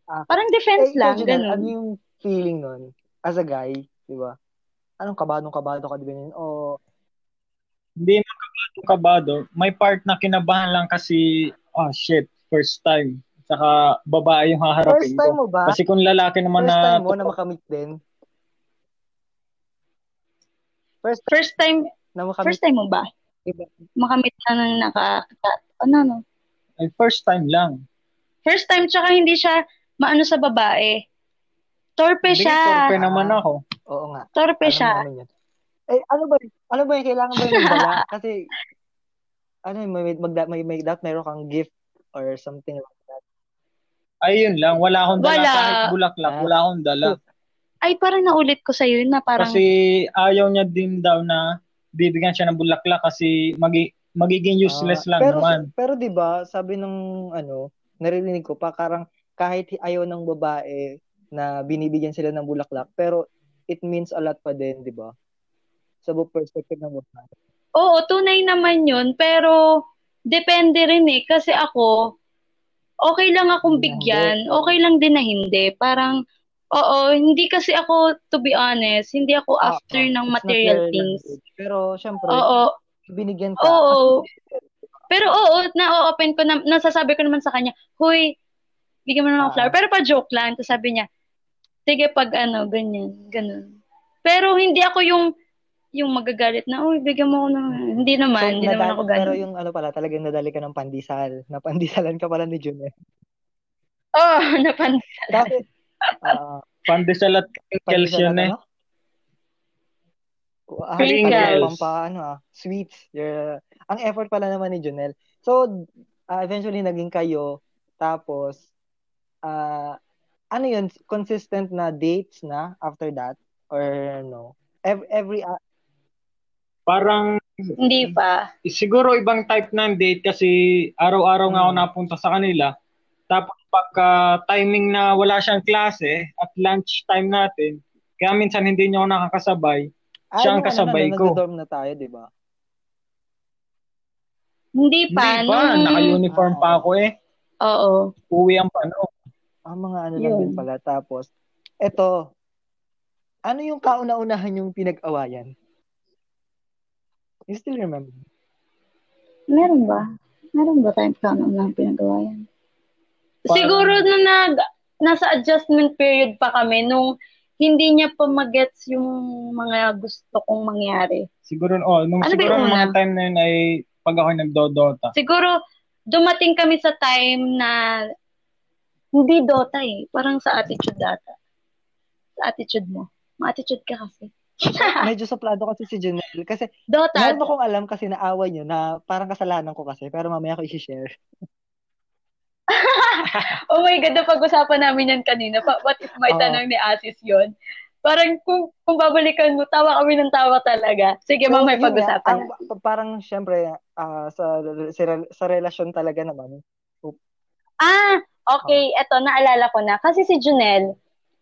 Ah. Parang defense Eh, lang, ganun. Ano yung feeling nun? As a guy, di ba? Anong kabadong-kabado ka, di ba? yun? O, Hindi naman kabado kabado. May part na kinabahan lang kasi, oh shit, first time. Saka babae yung haharapin first time ko. mo ba? Kasi kung lalaki naman First na, time mo na makamit din? First First time, na makamit, first time mo ba? Diba? Makamit na nang naka, ano, no? ay first time lang. First time, tsaka hindi siya maano sa babae. Torpe Hindi, siya. torpe naman ako. Oo nga. Torpe Alam siya. yun. Eh, ano ba, ano ba yung kailangan ba yung dala? Kasi, ano yun, may, may, may, may, dapat meron kang gift or something like that. Ayun lang, wala akong dala Wala. kahit bulaklak, Ah. wala akong dala. Ay, parang naulit ko sa'yo yun na parang, Kasi ayaw niya din daw na bibigyan siya ng bulaklak kasi magi, magiging useless Ah, lang pero, naman. Pero 'di ba, sabi ng ano, narinig ko pa parang kahit ayaw ng babae na binibigyan sila ng bulaklak, pero it means a lot pa din, 'di ba? Sa bu- perspective ng babae. oo, tunay naman yun, pero depende rin eh. Kasi ako, okay lang akong bigyan, okay lang din na hindi. Parang, oo, hindi kasi ako, to be honest, hindi ako Ah, after ah, ng material your things. language. Pero syempre, Oo, binigyan ka. Oo. Pero oo, na-open ko, na, nasasabi ko naman sa kanya, huy, bigyan mo naman ako Ah. flower. Pero pa joke lang. Tapos sabi niya, sige pag ano, ganyan, ganun. Pero hindi ako yung, yung magagalit na, uy, bigyan mo ako ng, hindi So, naman, hindi naman nadali- ako pero ganun. yung ano pala, talagang nadali ka ng pandesal. Napandisalan ka pala ni Jun eh. Oh, napan, Dati, ah, Pandesal at yun at eh. ano? Ah, Pringles. pandesal, pampa, ano ah, sweets. You're, ang effort pala naman ni Junel. So, ah, eventually naging kayo, tapos, ah, ano yun, consistent na dates na after that? Or no? Every, every uh, Parang Hindi pa. siguro ibang type ng date kasi araw-araw nga ako Hmm. napunta sa kanila. Tapos pagka timing na wala siyang klase at lunch time natin, kaya minsan hindi niyo ako nakakasabay. ay, Siya ang ano, kasabay nung ko. nagdo-dorm na tayo, di ba? Hindi pa. Hindi pa, nung- naka-uniform pa ako eh. Oo. Uwi ang pano. Ah, mga ano lang Yun. din pala. Tapos, eto, ano yung kauna-unahan yung pinag-awayan? You still remember? Meron ba? Meron ba tayong plano ng pinagawa yan? Parang- Siguro na nag, nasa adjustment period pa kami nung hindi niya pa magets yung mga gusto kong mangyari. Siguro, oh, nung Ano ba siguro yung nung mga time na yun ay pag ako nagdodota. Siguro, dumating kami sa time na hindi Dota eh. Parang sa attitude data. Sa attitude mo. Ma-attitude ka kasi. Medyo soplado kasi si Janelle. Kasi, Dota. meron akong alam kasi naaway nyo na parang kasalanan ko kasi. Pero mamaya ko i-share. oh my God, napag-usapan namin yan kanina. Pa, what if may Oo. tanong ni Asis yon? Parang kung, kung babalikan mo, tawa kami ng tawa talaga. Sige, mamaya yun nga, pag-usapan ang, pa- parang, syempre, ah, sa, sa, sa relasyon talaga naman. Ah, okay. Eto, naalala ko na. Kasi si Junel,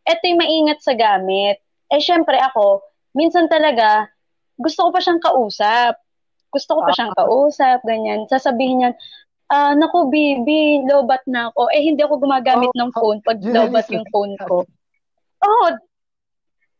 eto yung maingat sa gamit. Eh, syempre ako, minsan talaga, gusto ko pa siyang kausap. Gusto ko pa siyang kausap, ganyan. Sasabihin niyan, ah, naku, baby, lobat na ako. Eh, hindi ako gumagamit Oh, ng phone pag lobat yung phone ko. Oh,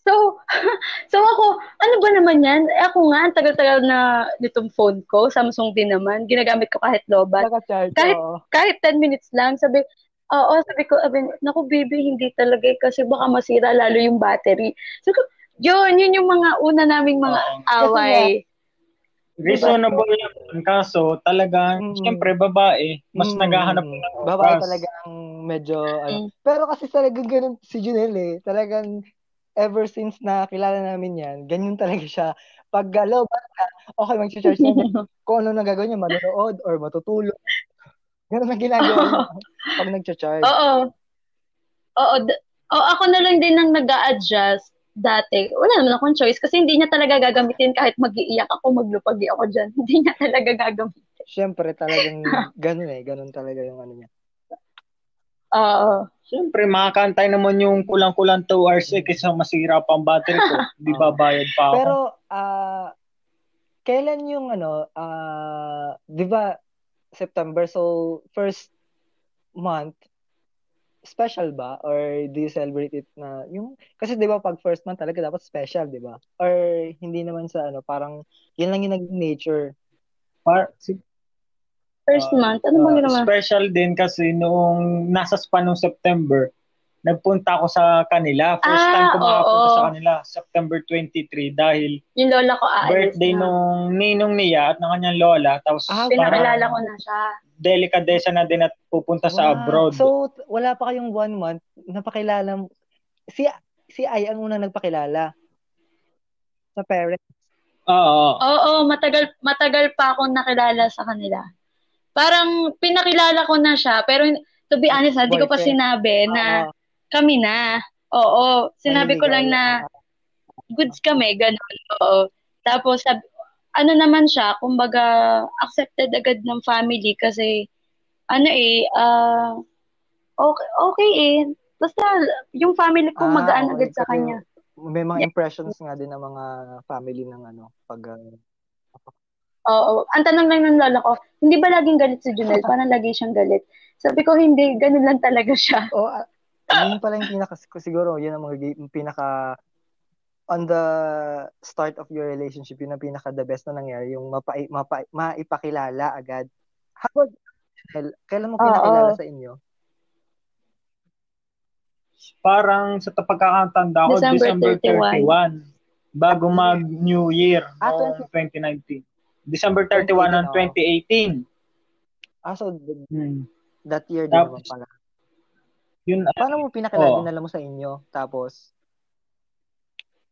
so, so ako, ano ba naman yan? Eh, ako nga, ang tagal-tagal na nitong phone ko, Samsung din naman, ginagamit ko kahit lobat kahit- kahit 10 minutes lang, sabi, oo, sabi ko, sabi, naku baby, hindi talaga eh, kasi baka masira lalo yung battery. Sabi ko, yun, yun yung mga una naming mga Oo. away. Reasonable lang. Kaso, talagang, Mm. syempre, babae, mas Mm, naghahanap ng Babae oras. talagang medyo, ano. Mm. Pero kasi talagang ganun si Junelle eh. Talagang ever since na kilala namin yan, ganyan talaga siya. Pag galaw okay, mag-charge na niya. Kung ano na gagawin niya, manonood or matutulog. Ganun ang ginagawa niya pag nag-charge. Oo. Oo. d- Oo, ako na lang din ang nag adjust dati. Wala naman akong choice kasi hindi niya talaga gagamitin kahit mag-iiyak ako, maglupagi ako dyan. Hindi niya talaga gagamitin. Siyempre, talagang ganun eh. Ganun talaga yung ano niya. Oo. Siyempre, makakantay naman yung kulang-kulang 2 hours eh, kasi masira pa ang battery ko. Di Oo. babayad pa ako. Pero, ah, kailan yung ano, ah, di ba, September, so first month, special ba? Or do you celebrate it na, yung, kasi di ba pag first month talaga dapat special, di ba? Or hindi naman sa ano, parang, yun lang yung naging nature. Par- si- First Ah, month, ano bang uh, ginawa? special din kasi noong nasa span ng September, nagpunta ako sa kanila. First Ah, time ko makapunta oo. sa kanila, September 23, dahil Yung lola ko aalis birthday na. nung ninong niya at ng kanyang lola. Tapos Ah, Pinakilala ko na siya. delikadesa na din at pupunta sa Wow. abroad. So, wala pa kayong one month, napakilala, mo- si, si Ay ang unang nagpakilala sa parents. Oo. Oo, matagal matagal pa akong nakilala sa kanila. Parang pinakilala ko na siya, pero to be honest, hindi ko pa sinabi na Oo. Kami na. Oo, sinabi ko lang na goods kami, ganun. Oo. Tapos, sabi, ano naman siya, kumbaga, accepted agad ng family kasi, ano eh, ah, okay, okay eh. Basta, yung family ko Ah, magaan okay. agad sa kanya. May mga impressions nga din ng mga family ng ano, pag uh, Oo. Ang tanong lang ng lola ko, hindi ba laging galit si Junel? Parang lagi siyang galit. Sabi ko, hindi. Ganun lang talaga siya. oh, ah, yun pala yung pinaka siguro yun ang mga pinaka on the start of your relationship yun ang pinaka the best na nangyari yung mapa, mapa, maipakilala agad. How about? Kailan mo pinakilala sa inyo? Parang sa pagkakatanda ko, December December 31. Bago mag New Year Ah, noong 2019. December 31 ng 2018. Ah, so Hmm. that year din Tapos, pala. Yun, Paano mo pinakilala? Oo. Dinala mo sa inyo? Tapos,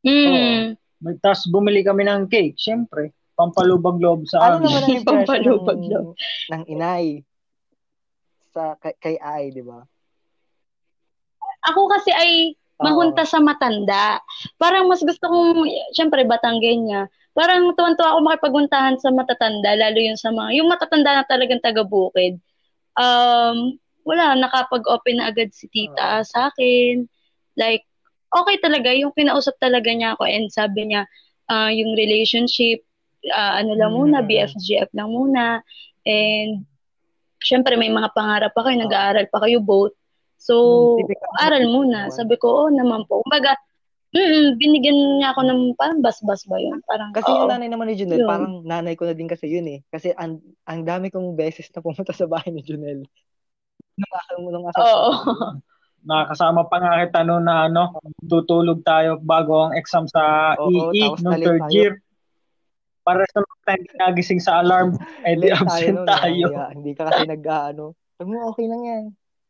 Mm. tapos bumili kami ng cake, syempre. Pampalubag loob sa ano amin. naman ang Pampalubag ng, lang. ng inay sa kay, kay Ay, di ba? ako kasi ay mahunta sa matanda. Parang mas gusto kong, syempre, Batanggay niya. Parang tuwan-tuwa ako makipaguntahan sa matatanda, lalo yung sa mga, yung matatanda na talagang taga-bukid. Um, wala, nakapag-open na agad si tita sa akin. Like, okay talaga, yung kinausap talaga niya ako and sabi niya, uh, yung relationship, uh, ano lang muna, mm. BFGF lang muna. And, syempre, may mga pangarap pa kayo, nag-aaral pa kayo both. So, hmm, aral muna. Sabi ko, oh, naman po. Kumbaga, mm, binigyan niya ako ng parang bas-bas ba yun? Parang, kasi yung nanay naman ni Junel, yun. parang nanay ko na din kasi yun eh. Kasi ang, ang dami kong beses na pumunta sa bahay ni Junel. Nung aking Oo. Nakakasama pa nga kita noon na ano, tutulog tayo bago ang exam sa Oo, EE noong third tayo. year. Para sa mga time nagising sa alarm, eh di absent tayo. tayo. Hindi, hindi ka kasi nag-ano. Sabi mo, okay lang yan.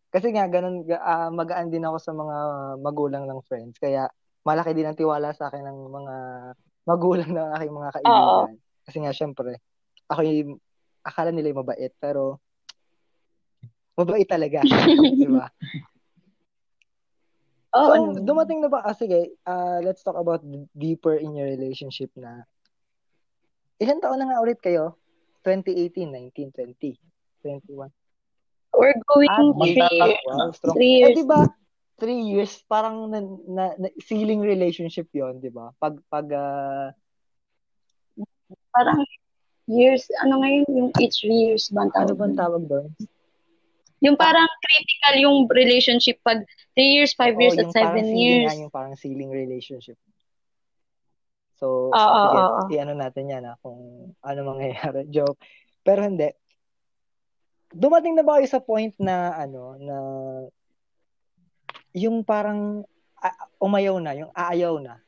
Kasi nga, ganun, uh, magaan din ako sa mga magulang ng friends. Kaya, malaki din ang tiwala sa akin ng mga magulang ng aking mga kaibigan. Kasi nga, syempre, ako yung, akala nila yung mabait, pero, mabait talaga. di ba? Oh, so, dumating na ba, ah, sige, uh, let's talk about deeper in your relationship na, ilan taon na nga ulit kayo? 2018, 19, 20, 21. We're going ah, three, wow, three years. Eh, di ba, three years, parang na, na, na, ceiling relationship yon di ba? Pag, pag, uh... parang years, ano ngayon, yung each years ba? Ano bang tawag doon? Yung parang critical yung relationship pag 3 years, 5 years, oh, at 7 years. Nga, yung parang ceiling relationship. So, oh, sige, oh, oh. i-ano natin yan ha, kung ano mangyayari. Joke. Pero hindi dumating na ba kayo sa point na ano na yung parang uh, umayaw na, yung aayaw na?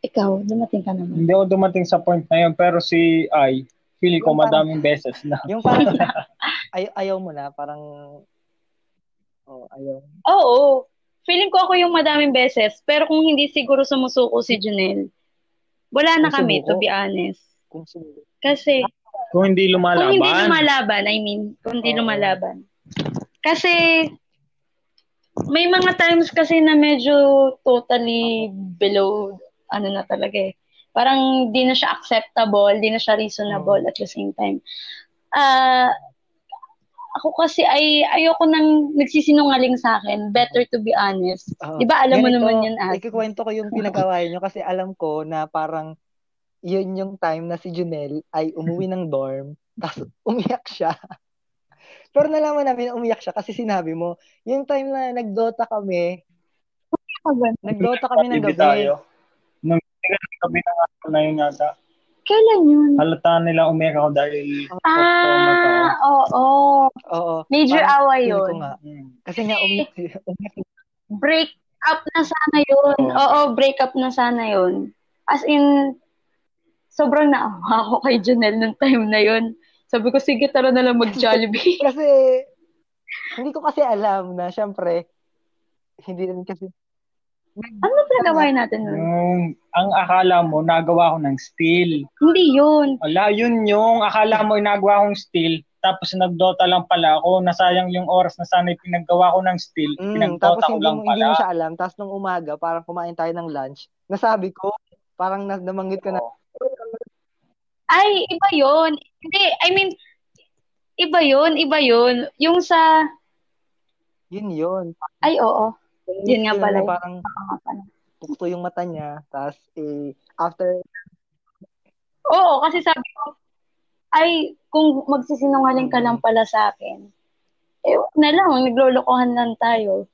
Ikaw, dumating ka naman. Hindi ako dumating sa point na yun, pero si Ay, feeling ko madaming beses na. Yung parang ay, ayaw mo na, parang oh, ayaw. Oo, oh, feeling ko ako yung madaming beses, pero kung hindi siguro sumusuko si Junel, wala na kami, to be honest. Kung sumuko. Kasi, kung hindi lumalaban. Kung hindi lumalaban, I mean, kung hindi oh. lumalaban. Kasi, may mga times kasi na medyo totally below, ano na talaga eh. Parang di na siya acceptable, di na siya reasonable oh. at the same time. Ah, uh, ako kasi ay ayoko nang nagsisinungaling sa akin. Better to be honest. Uh, 'Di ba alam mo naman 'yun, Ate? Ikikwento ko yung pinagawa niyo kasi alam ko na parang yun yung time na si Junel ay umuwi ng dorm, tapos umiyak siya. Pero nalaman namin na umiyak siya kasi sinabi mo, yung time na nagdota kami, nagdota kami ng gabi. Tayo. Nung gabi na nga na yun yata. Kailan yun? Halata nila umiyak ako dahil Ah, oo. Oh, Oo. Major away yun. Nga. Hmm. Kasi nga umiyak, umiyak. Break up na sana yun. Oo, Oo break up na sana yun. As in, sobrang naawa ako kay Janelle nung time na yon. Sabi ko, sige, tara na lang mag-Jollibee. kasi, hindi ko kasi alam na, syempre, hindi rin kasi, ano pa gawin natin nun? Yung, ang akala mo, nagawa ko ng steel. Hindi yun. Wala, yun yung akala mo, nagawa kong steel. Tapos nagdota lang pala ako, nasayang yung oras na sana pinaggawa ko ng steel, mm, pinagdota ko lang pala. Tapos hindi mo siya alam, tapos nung umaga, parang kumain tayo ng lunch, nasabi ko, parang namanggit ka na, oh. Ay, iba yon Hindi, I mean, iba yon iba yon Yung sa... Yun yun. Ay, oo. Yun, nga pala. parang tukto yung mata niya, tapos eh, after... Oo, kasi sabi ko, ay, kung magsisinungaling ka lang pala sa akin, eh, na lang, naglolokohan lang tayo.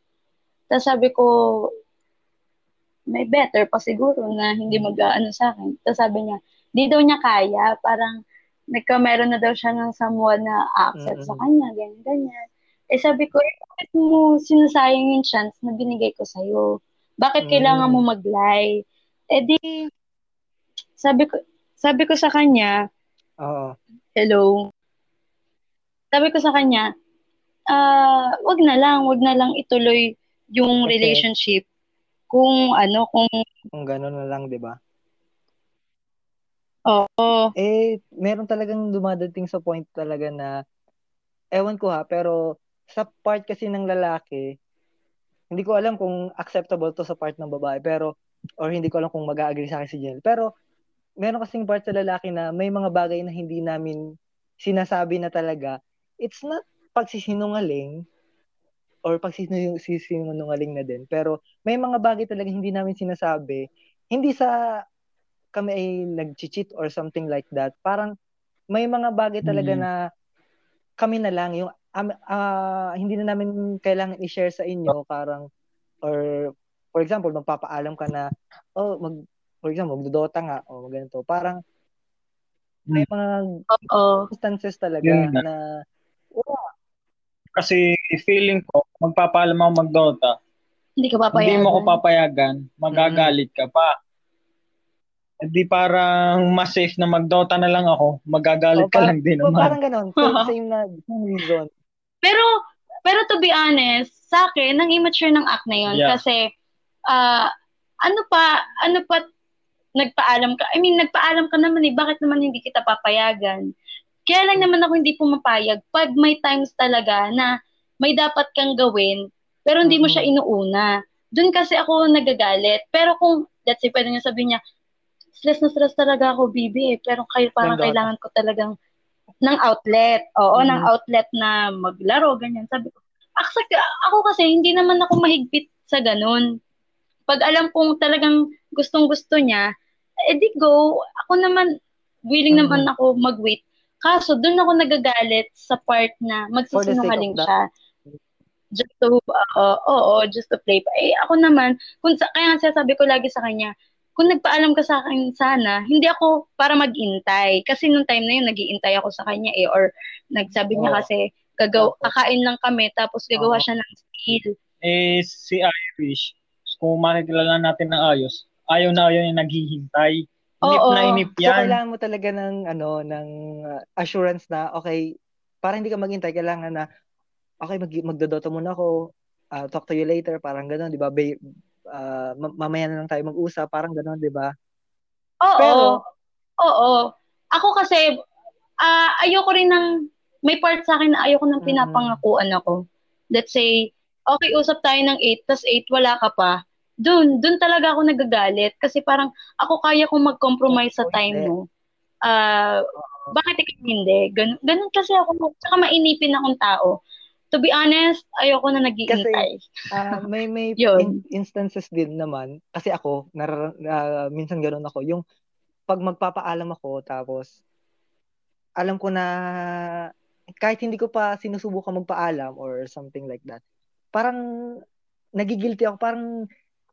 Tapos sabi ko, may better pa siguro na hindi mag-ano sa akin. Tapos sabi niya, di daw niya kaya, parang nagka meron na daw siya ng someone na accept mm-hmm. sa kanya, ganyan, ganyan. Eh sabi ko, eh, bakit mo sinasayang yung chance na binigay ko sa'yo? Bakit mm-hmm. kailangan mo mag-lie? Eh di, sabi ko, sabi ko sa kanya, Oo. hello, sabi ko sa kanya, ah, uh, wag na lang, wag na lang ituloy yung okay. relationship kung ano, kung kung gano'n na lang, 'di ba? Oo. Eh, meron talagang dumadating sa point talaga na, ewan ko ha, pero sa part kasi ng lalaki, hindi ko alam kung acceptable to sa part ng babae, pero, or hindi ko alam kung mag-agree sa akin si Jenel. Pero, meron kasing part sa lalaki na may mga bagay na hindi namin sinasabi na talaga, it's not pagsisinungaling, or pagsisinungaling na din. Pero, may mga bagay talaga hindi namin sinasabi, hindi sa kami ay nag-cheat or something like that. Parang, may mga bagay talaga mm-hmm. na kami na lang, yung um, uh, hindi na namin kailangan i-share sa inyo parang or for example magpapaalam ka na oh mag for example magdodota nga o oh, ganito parang may hmm. mga Uh-oh. instances talaga yeah. na oh, kasi feeling ko magpapaalam ako magdota hindi ka papayagan hindi mo ko papayagan magagalit ka pa hindi parang mas safe na magdota na lang ako, magagalit oh, ka lang din naman. Oh, parang ganun. Same na same reason. Pero, pero to be honest, sa akin, nang immature ng act na yun. Yeah. Kasi, uh, ano pa, ano pa, nagpaalam ka. I mean, nagpaalam ka naman eh. Bakit naman hindi kita papayagan? Kaya lang naman ako hindi pumapayag pag may times talaga na may dapat kang gawin, pero hindi mo siya inuuna. Doon kasi ako nagagalit. Pero kung, let's say, pwede niya sabihin niya, stress na stress talaga ako, bibi eh. Pero kayo parang kailangan ko talagang ng outlet. Oo, mm. ng outlet na maglaro, ganyan. Sabi ko, aksak, ako kasi hindi naman ako mahigpit sa ganun. Pag alam kong talagang gustong-gusto niya, edi go, ako naman, willing mm-hmm. naman ako mag-wait. Kaso, doon ako nagagalit sa part na magsisinungaling siya. Just to, uh, oo, just to play. Eh, ako naman, kung sa, kaya nga sabi ko lagi sa kanya, kung nagpaalam ka sa akin sana, hindi ako para mag-intay. Kasi nung time na yun, nag-iintay ako sa kanya eh. Or nagsabi niya oh. kasi, gagaw, kakain lang kami, tapos gagawa oh. siya ng skill. Eh, si Irish, kung makikilala natin ng ayos, ayaw na ayaw yung naghihintay. Inip Oo. na inip yan. So, kailangan mo talaga ng, ano, ng assurance na, okay, para hindi ka maghintay, kailangan na, okay, mag magdodota muna ako, uh, talk to you later, parang gano'n, di ba? Ba- uh, mamaya na lang tayo mag-usap, parang gano'n, di ba? Oo. Pero, oo. Ako kasi, uh, ayoko rin ng, may part sa akin na ayoko nang mm. pinapangakuan ako. Let's say, okay, usap tayo ng 8, tas 8, wala ka pa. Doon, doon talaga ako nagagalit. Kasi parang, ako kaya kong mag-compromise sa time mo. Uh, bakit ikaw hindi? Ganun, ganun kasi ako, tsaka mainipin akong tao to be honest, ayoko na naghihintay. Kasi uh, may may in- instances din naman kasi ako nar- uh, minsan ganoon ako yung pag magpapaalam ako tapos alam ko na kahit hindi ko pa sinusubukan magpaalam or something like that. Parang nagigilty ako, parang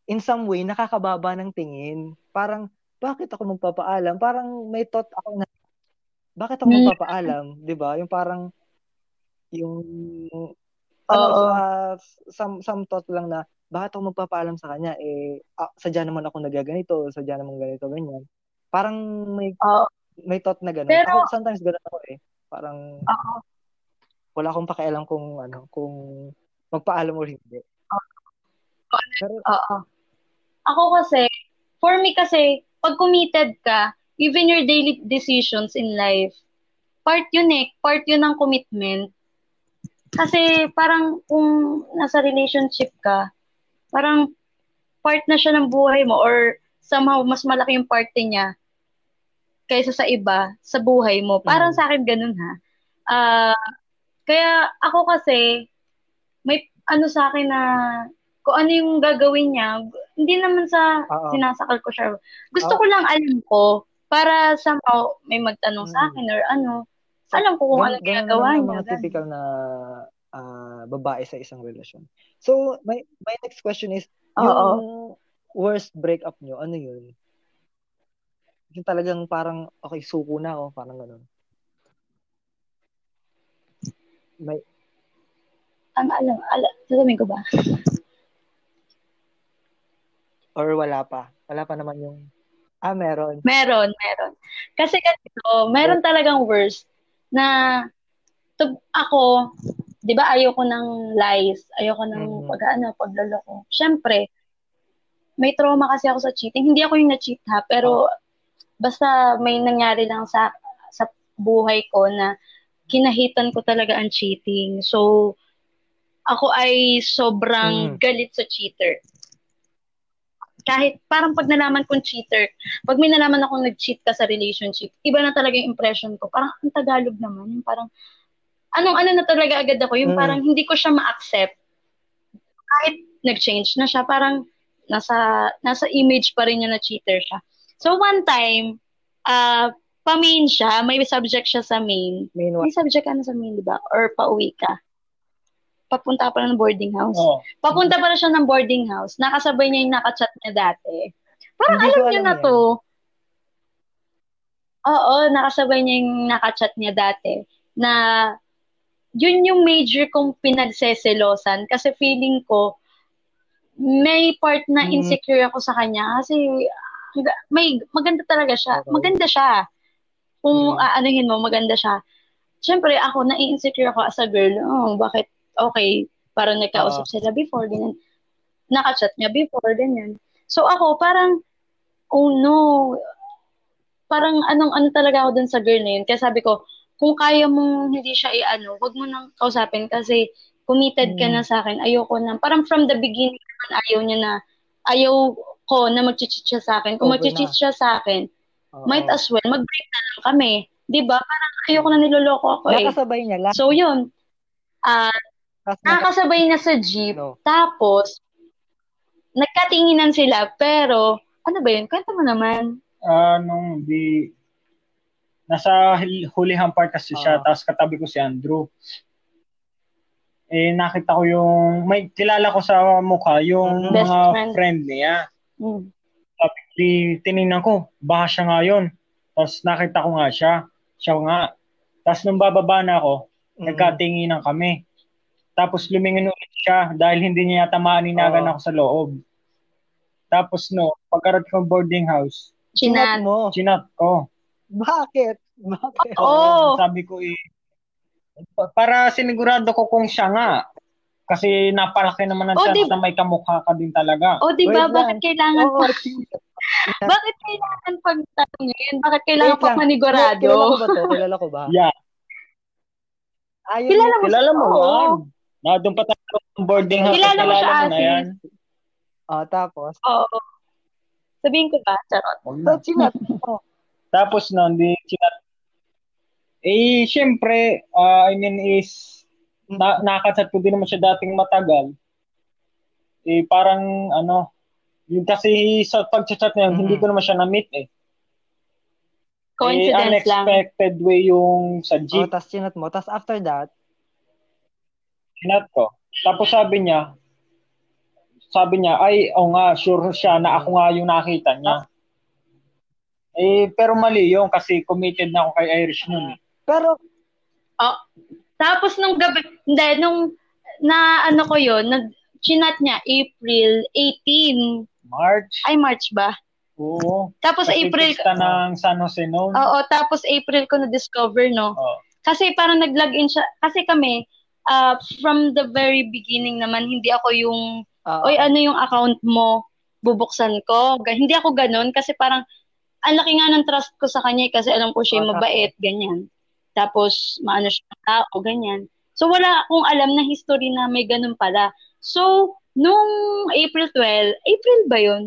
in some way nakakababa ng tingin. Parang bakit ako magpapaalam? Parang may thought ako na bakit ako hmm. magpapaalam, 'di ba? Yung parang yung ano, uh, some, some thought lang na bakit ako magpapaalam sa kanya eh ah, sadya naman ako nagaganito, sadya naman ganito ganyan. Parang may uh, may thought na gano'n. Pero, ako sometimes gano'n ako eh. Parang uh, wala akong pakialam kung ano, kung magpaalam o hindi. Uh, Pero, uh, ako kasi, for me kasi, pag committed ka, even your daily decisions in life, part yun eh, part yun ng commitment. Kasi parang kung nasa relationship ka, parang part na siya ng buhay mo or somehow mas malaki yung parte niya kaysa sa iba sa buhay mo. Parang mm. sa akin ganun ha. Uh, kaya ako kasi may ano sa akin na kung ano yung gagawin niya, hindi naman sa Uh-oh. sinasakal ko siya. Gusto Uh-oh. ko lang alam ko para somehow may magtanong mm. sa akin or ano. Alam ko kung ano ginagawa niya. Mga typical na uh, babae sa isang relasyon. So, my my next question is, Uh-oh. yung worst breakup nyo, ano yun? Yung talagang parang, okay, suko na ako, parang ganun. May... Ang alam, alam, sasabihin ko ba? Or wala pa? Wala pa naman yung... Ah, meron. Meron, meron. Kasi ganito, meron talagang worst na to, ako, 'di ba ayoko ng lies, ayoko ng mm-hmm. pag ano, pagloloko. Syempre, may trauma kasi ako sa cheating. Hindi ako yung na-cheat ha, pero oh. basta may nangyari lang sa sa buhay ko na kinahitan ko talaga ang cheating. So, ako ay sobrang Mm. galit sa cheater. Kahit parang pag nalaman kong cheater, pag may nalaman akong nag-cheat ka sa relationship, iba na talaga yung impression ko. Parang ang Tagalog naman, yung parang anong ano na talaga agad ako, yung Mm. parang hindi ko siya ma-accept. Kahit nag-change na siya, parang nasa nasa image pa rin niya na cheater siya. So one time, ah pa-main siya, may subject siya sa main. Meanwhile, May subject ka na sa main, di ba? Or pauwi ka. Papunta pa ng boarding house. Oo. Papunta pa na siya ng boarding house. Nakasabay niya yung nakachat niya dati. Parang Hindi alam niya alam na yan. to. Oo, nakasabay niya yung nakachat niya dati. Na yun yung major kong pinagseselosan. Kasi feeling ko, may part na Mm. insecure ako sa kanya. Kasi may maganda talaga siya. Okay. Maganda siya. Kung Mm. aanuhin mo, maganda siya. Siyempre, ako, na-insecure ako as a girl. Oh, bakit? Okay, parang nagkausap sila before, ganyan. Nakachat niya before, ganyan. So ako, parang, oh no, parang anong ano talaga ako dun sa girl na yun. Kaya sabi ko, kung kaya mong hindi siya i-ano, wag mo nang kausapin kasi committed ka Mm. na sa akin. Ayoko na. Parang from the beginning naman, ayaw niya na, ayaw ko na mag-cheat siya sa akin. Kung na. siya sa akin, oo. might as well, mag-break na lang kami. 'Di ba Parang ayoko na niloloko ako eh. Nakasabay niya lang. So yun, naka- nakakasabay na sa jeep. no. Tapos, nagkatinginan sila, pero, ano ba yun? Kwento mo naman. Ah, nung di nasa hulihang part kasi siya, Ah. tapos katabi ko si Andrew. Eh, nakita ko yung, may kilala ko sa mukha, yung Mhm. Best mga friend. friend niya. Mm. Di, tinignan ko, baka siya nga yun. Tapos nakita ko nga siya, siya nga. Tapos nung bababa na ako, Mm. nagkatinginan kami. Tapos lumingin ulit siya dahil hindi niya yata maaninagan Oo. ako sa loob. Tapos no, pagkarat ko ng boarding house, Chinat Chinat. mo. chinat ko. Bakit? Bakit? Oo. Sabi ko eh, pa- para sinigurado ko kung siya nga. Kasi napalaki naman ang Oh, chance di- na may kamukha ka din talaga. O, di ba? Wait Bakit lang. kailangan Oo, pa? Bakit kailangan pagtanungin? Bakit kailangan Wait pa panigurado? Kilala ko ba to? Kilala ko ba? Yeah, Ayun, Kilala mo kilala mo Oo. Na doon pa tayo sa boarding house. Kilala mo siya, na Asis. yan. Oh, tapos, Oo. Sabihin ko ba? Charot. So, na. chinat mo. Tapos noon, di chinat. Eh, syempre, ah, I mean is, na, nakachat ko din naman siya dating matagal. Eh, parang, ano, yun kasi sa pag-chat na yun, Mhm. hindi ko naman siya na-meet eh. Coincidence eh, lang. unexpected way yung sa Oh, jeep, tas chinat mo. Tas after that, chinat ko. Tapos sabi niya, sabi niya, ay, oh nga, sure siya na ako nga yung nakita niya. Eh, pero mali yun kasi committed na ako kay Irish noon. eh. pero, Oh. Tapos nung gabi, hindi, nung na ano ko yun, nag, chinat niya April 18. March. Ay, March ba? Oo. Tapos Kasi April, pista ng San Jose noon. oo, tapos April ko na-discover, no? Oo. Kasi parang nag-login siya, kasi kami, uh, from the very beginning naman, hindi ako yung, ah, oy, ano yung account mo, bubuksan ko. Hindi ako ganun, kasi parang, ang laki nga ng trust ko sa kanya, eh, kasi alam ko siya Ah, mabait, ganyan. Tapos, maano siya tao, ganyan. So, wala akong alam na history na may ganun pala. So, nung April 12, April ba yun?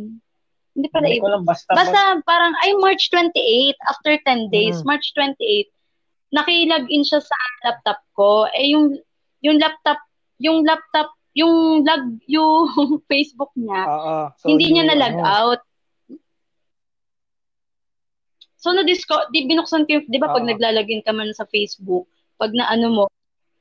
Hindi pala Hindi April. lang, basta, Basta parang, ay, March 28, after 10 days, Mhm. March 28, nakilog-in siya sa laptop ko. Eh, yung, yung laptop, yung laptop, yung log, yung Facebook niya, oo. So, hindi niya yung na-log ano, out. So, na-disco, di, binuksan ko yung, di ba, pag Oo. naglalagin ka man sa Facebook, pag na ano mo,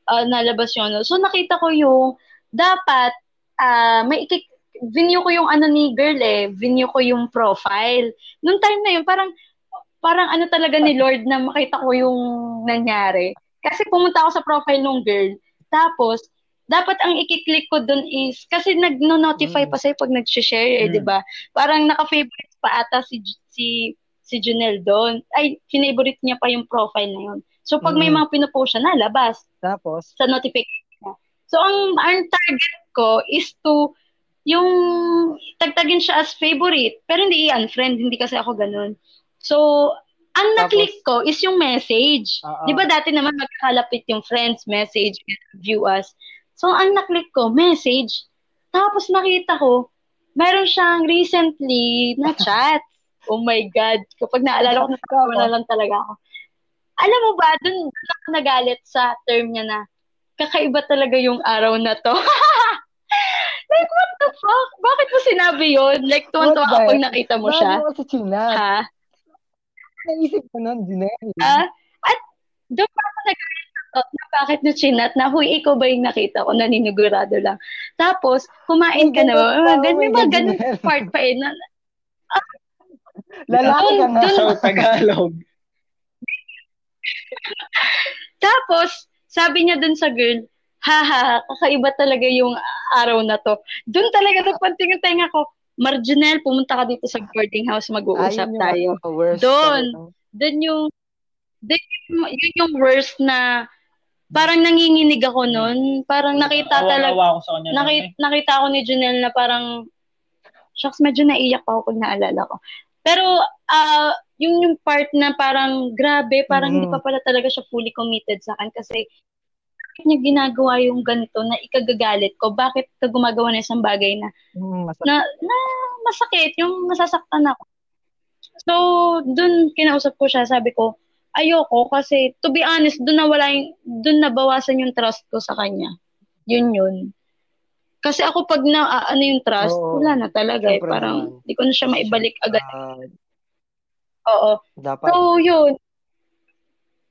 ah, nalabas yun. no? So, nakita ko yung, dapat, ah, may ikik, view ko yung ano ni girl eh, view ko yung profile. Nung time na yun, parang, parang ano talaga ni Lord na makita ko yung nangyari. Kasi pumunta ako sa profile ng girl, tapos, dapat ang ikiklik ko dun is, kasi nag-notify Mm. pa sa'yo pag nag-share eh, Mm. di ba? Parang naka-favorite pa ata si, si, si Junel doon. Ay, favorite niya pa yung profile na yun. So, pag may Mm. mga pinupost siya, nalabas Tapos, sa notification niya. So, ang, ang target ko is to yung tagtagin siya as favorite, pero hindi i-unfriend, hindi kasi ako ganun. So, ang Tapos? na-click ko is yung message. Oo. Di ba dati naman magkakalapit yung friends, message, view us. So, ang naklik ko, message. Tapos nakita ko, meron siyang recently na chat. Oh my God. Kapag naalala ko, na lang talaga ako. Alam mo ba, dun, dun ako nagalit sa term niya na kakaiba talaga yung araw na to. like, what the fuck? Bakit mo sinabi yon Like, tuwan-tuwa kapag nakita mo siya. Mo sa chinat? Ha? Naisip ko nun, Janelle. Ah, at doon pa ako sa thought na bakit no chinat na, huy, ikaw ba yung nakita ko, naninigurado lang. Tapos, kumain ka na, ganun ganun, may pa, mga ganun part pa eh. Na, Lalaki ka nga. Dun- So, Tagalog. Tapos, sabi niya dun sa girl, haha, kakaiba talaga yung araw na to. Doon talaga nagpanting yung tenga ko, Marginal, pumunta ka dito sa boarding house, mag-uusap yung tayo. ano, Doon. Doon yung, doon yung, yun yung worst na, parang nanginginig ako nun. Parang nakita talaga, Awa-awa ako sa kanya. nakita, nakita ako ni Janelle na parang, shucks, medyo naiyak pa ako pag naalala ko. Pero, ah, yung yung part na parang grabe, parang Mhm. hindi pa pala talaga siya fully committed sa akin kasi niya ginagawa yung ganito na ikagagalit ko? Bakit ka gumagawa ng isang bagay na, Hmm, masakit. na, na masakit, yung masasaktan ako? So, dun kinausap ko siya, sabi ko, ayoko kasi to be honest, dun nawala yung, dun nabawasan yung trust ko sa kanya. Yun yun. Kasi ako pag na ah, ano yung trust, Oo. wala na talaga eh. Parang naman. di ko na siya maibalik agad. Ah, Oo. dapat. So, yun.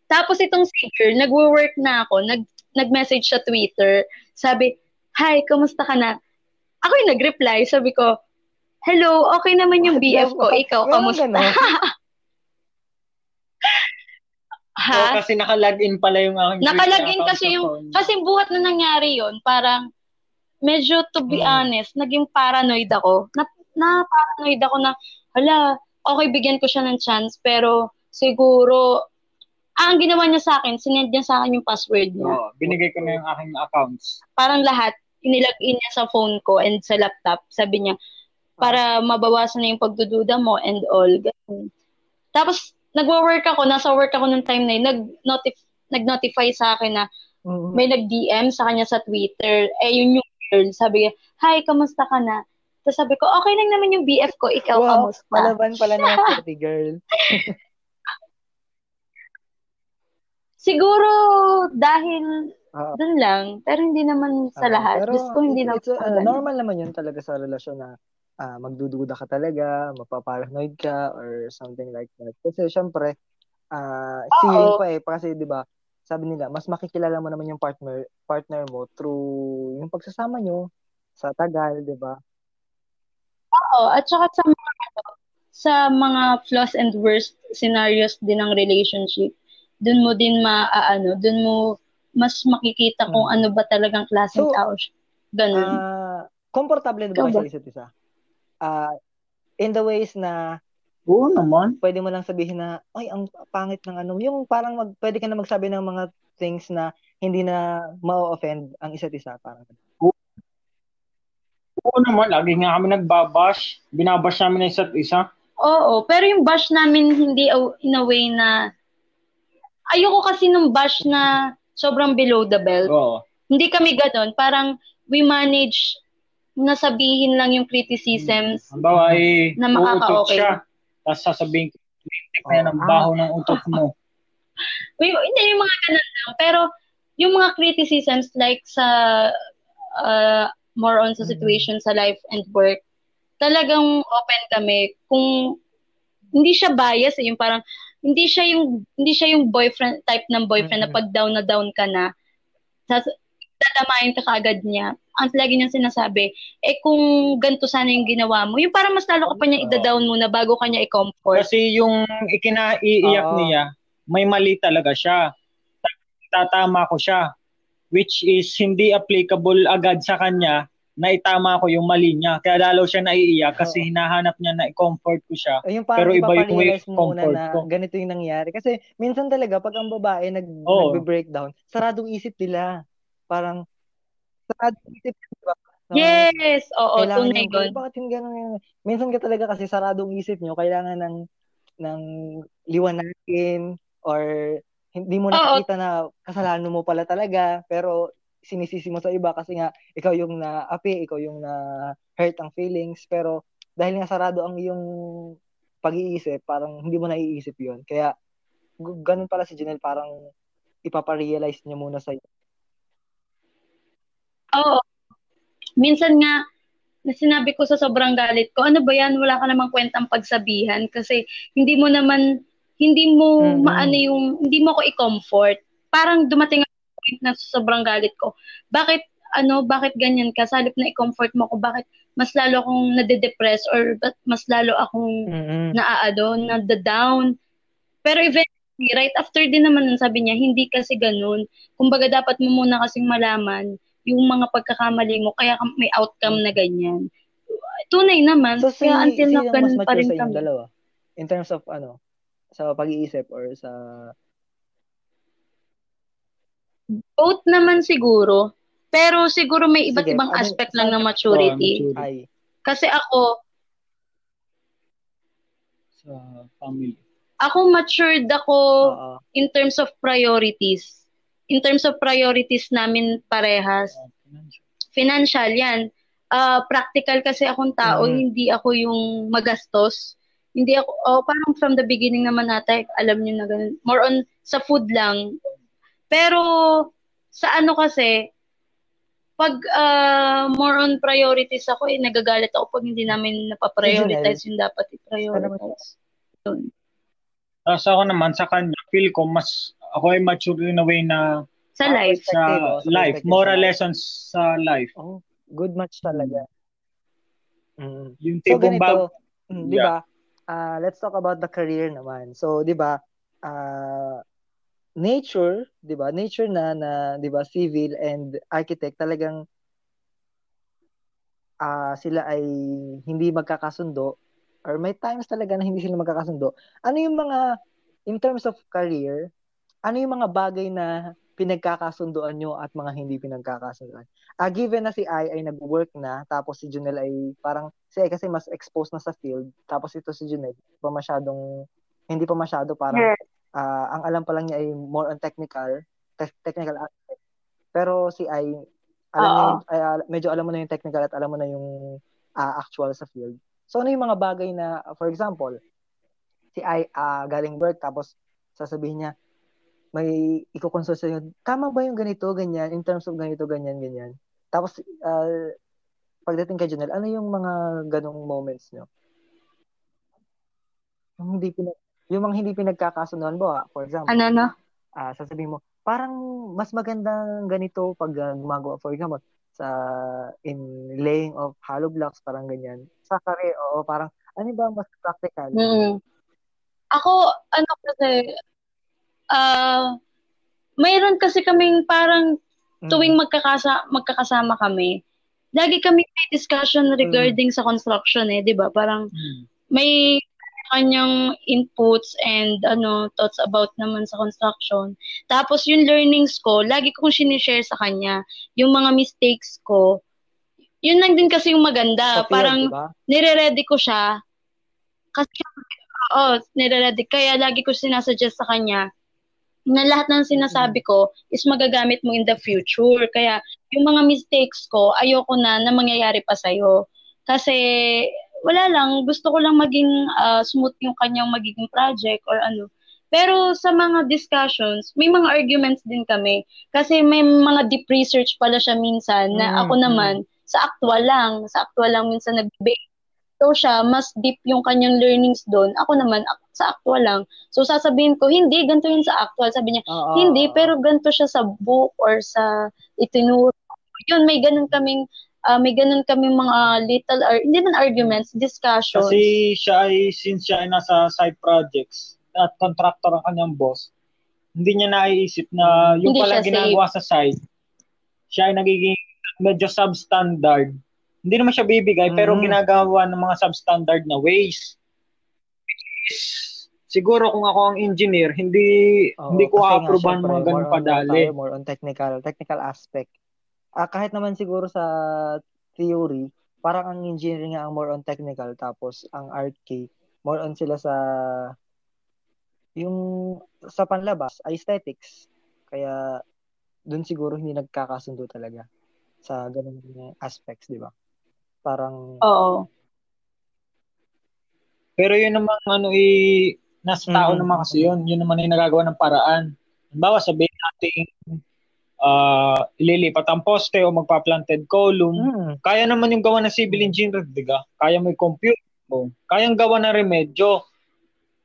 Tapos itong girl, nagwo-work na ako, nag, nag-message sa Twitter. Sabi, Hi, kamusta ka na? Ako yung nag-reply. Sabi ko, Hello, okay naman yung BF ko. Ikaw, kamusta? ha? Oh, kasi naka-login pala yung aking Nakalagin Twitter kasi yung, phone. kasi buhat na nangyari yon parang, medyo to be Mm. honest, naging paranoid ako. Na, na paranoid ako na, hala, okay, bigyan ko siya ng chance, pero siguro, ah, ang ginawa niya sa akin, sinend niya sa akin yung password niya. Oo, binigay ko na yung aking accounts. Parang lahat, inilog in niya sa phone ko and sa laptop. Sabi niya, para mabawasan na yung pagdududa mo and all. Ganun. Tapos, nagwo-work ako, nasa work ako nung time na yun, nag-notif- nag-notify sa akin na Mm. may nag-DM sa kanya sa Twitter. Eh, yun yung girl. Sabi niya, hi, kamusta ka na? Tapos sabi ko, okay lang naman yung BF ko, ikaw, Wow, kamusta? palaban pala ng party girl. Siguro, dahil Oo. dun lang, pero hindi naman sa Ah, lahat. pero Diyos ko, hindi naman uh, normal naman yun talaga sa relasyon na ah, magdududa ka talaga, mapaparanoid ka, or something like that. Kasi syempre, feeling Oo. pa eh, kasi di ba, sabi nila, mas makikilala mo naman yung partner partner mo through yung pagsasama nyo sa tagal, di ba? Oo, at saka sa mga, sa mga flaws and worst scenarios din ng relationship, dun mo din maaano, dun mo mas makikita kung Mm. ano ba talagang klaseng So, tao siya. Ganun. Ah, komportable na ba kayo sa isa't isa? Ah, in the ways na Oo naman. pwede mo lang sabihin na, ay, ang pangit ng ano, yung parang mag, pwede ka na magsabi ng mga things na hindi na ma-offend ang isa't isa. Parang, Oo naman, lagi nga kami nagbabash. Binabash namin ng isa't isa. Oo, pero yung bash namin hindi a- in a way na ayoko kasi nung bash na sobrang below the belt. Oo. Hindi kami ganon. Parang we manage na sabihin lang yung criticisms. Ang bawa ay Na makaka-okay. siya. Tapos sasabihin ko, "Tingnan na ang Ah. baho ng utot mo. May, hindi yung mga ganun lang. Pero yung mga criticisms like sa uh, more on sa Mhm. situation sa life and work, talagang open kami. Kung hindi siya bias, eh, yung parang hindi siya yung hindi siya yung boyfriend type ng boyfriend na Mhm. pag down na down ka na, sas dadamayin ka kaagad niya. Ang lagi niyang sinasabi, eh kung ganito sana yung ginawa mo, yung parang mas lalo ka pa niya Oo. ida-down muna bago ka niya i-comfort. Kasi yung ikinaiiyak Oo. niya, may mali talaga siya. Tatama ko siya. Which is hindi applicable agad sa kanya na itama ko yung mali niya. Kaya lalo siya naiiyak kasi Oo. hinahanap niya na i-comfort ko siya. Ay, yung parang Pero iba yung way comfort na ko. ganito yung nangyari. Kasi minsan talaga, pag ang babae nag, Oo. nagbe-breakdown, saradong isip nila. Parang, saradong isip, di ba? Na Yes, oo, tunay yung, gun. bakit hindi ganun yun? Minsan ka talaga kasi saradong isip nyo, kailangan ng, ng liwanagin or hindi mo nakikita na kasalanan mo pala talaga, pero sinisisi mo sa iba kasi nga ikaw yung na-api, ikaw yung na-hurt ang feelings. Pero dahil nga sarado ang iyong pag-iisip, parang hindi mo naiisip yon Kaya ganun pala si Janelle, parang ipaparealize niya muna sa'yo. Oo. Minsan nga, na sinabi ko sa sobrang galit ko, ano ba yan, wala ka namang kwentang pagsabihan kasi hindi mo naman, hindi mo mm-hmm. maano yung, hindi mo ako i-comfort. Parang dumating point na sobrang galit ko. Bakit, ano, bakit ganyan ka? Sa halip na i-comfort mo ako, bakit mas lalo akong nade-depress or mas lalo akong mm-hmm. naaado, nada-down. Pero eventually, right after din naman sabi niya, hindi kasi ganun. Kumbaga dapat mo muna kasing malaman yung mga pagkakamali mo, kaya may outcome na ganyan. Tunay naman, so, si, kaya until si now, ganun pa rin kami. Dalawa? In terms of ano, sa pag-iisip or sa... Both naman siguro. Pero siguro may iba't Sige, ibang ano, aspect lang ng maturity. Oh, maturity. Kasi ako, sa family. Ako matured ako uh-huh. in terms of priorities in terms of priorities namin parehas, financial yan. Uh, practical kasi akong tao, mm. hindi ako yung magastos. Hindi ako, oh, parang from the beginning naman natin, alam niyo na ganun. More on sa food lang. Pero sa ano kasi, pag uh, more on priorities ako, eh, nagagalit ako pag hindi namin napaprioritize yung dapat i-prioritize. Yun. Uh, so ako naman, sa kanya, feel ko mas ako ay mature in a way na sa life. Sa, sa life. Moral lessons sa life. Oh, good match talaga. Mm. Yung so, ganito, bag- mm, di ba? Uh, let's talk about the career naman. So, di ba, uh, nature, 'di ba? Nature na na 'di ba, civil and architect talagang uh, sila ay hindi magkakasundo or may times talaga na hindi sila magkakasundo. Ano yung mga in terms of career, ano yung mga bagay na pinagkakasunduan nyo at mga hindi pinagkakasunduan? Uh, given na si Ai ay nag-work na, tapos si Junel ay parang, si Ai kasi mas exposed na sa field, tapos ito si Junel, pa masyadong, hindi pa masyado parang, yeah. Uh, ang alam pa lang niya ay more on technical, te- technical aspect. Pero si Ai, alam niya, ay, uh, medyo alam mo na yung technical at alam mo na yung uh, actual sa field. So ano yung mga bagay na, for example, si Ai uh, galing work, tapos sasabihin niya, may iko-consult sa tama ba yung ganito, ganyan, in terms of ganito, ganyan, ganyan. Tapos, uh, pagdating kay Janelle, ano yung mga ganong moments nyo? Yung hindi pinag yung mga hindi pinagkakasunod mo, for example. Ano, no? Uh, sasabihin mo, parang mas maganda ganito pag uh, gumagawa, for example, sa in laying of hollow blocks, parang ganyan. Sa kare, oo, parang, ano ba mas practical? Mm. Ako, ano kasi, uh, mayroon kasi kaming parang mm. tuwing magkakasa magkakasama kami, lagi kami may discussion regarding mm. sa construction eh, 'di ba? Parang mm. may kanyang inputs and ano thoughts about naman sa construction. Tapos yung learnings ko, lagi kong sinishare sa kanya. Yung mga mistakes ko, yun lang din kasi yung maganda. Sa Parang diba? nire-ready ko siya. Kasi, oo, nire-ready. Kaya lagi ko sinasuggest sa kanya, na lahat ng sinasabi ko is magagamit mo in the future. Kaya yung mga mistakes ko, ayoko na na mangyayari pa sa'yo. Kasi wala lang, gusto ko lang maging uh, smooth yung kanyang magiging project or ano. Pero sa mga discussions, may mga arguments din kami. Kasi may mga deep research pala siya minsan na mm-hmm. ako naman, sa actual lang, sa actual lang minsan nag-base So siya, mas deep yung kanyang learnings doon. Ako naman, sa actual lang. So sasabihin ko, hindi, ganito yun sa actual. Sabi niya, uh, hindi, pero ganito siya sa book or sa itinuro. Yun, may ganun kaming uh, may ganun kaming mga little, ar- hindi man arguments, discussions. Kasi siya ay, since siya ay nasa side projects at contractor ang kanyang boss, hindi niya naiisip na yung pala ginagawa safe. sa side, siya ay nagiging medyo substandard hindi naman siya bibigay, mm-hmm. pero ginagawa ng mga substandard na ways. Siguro kung ako ang engineer, hindi Oo, hindi ko a-approvean mga ganun padali. More on technical, technical aspect. Ah, kahit naman siguro sa theory, parang ang engineering nga ang more on technical, tapos ang RK, more on sila sa yung sa panlabas, aesthetics. Kaya doon siguro hindi nagkakasundo talaga sa ganung aspects, di ba? Parang Oo. Pero yun naman ano eh nasa tao Mm. naman kasi yun. Yun naman yung nagagawa ng paraan. Halimbawa, sabihin natin uh, ililipat ang poste o magpa-planted column. mm, Kaya naman yung gawa ng civil engineer, diga? Kaya may compute. O, Kayang gawa ng remedyo.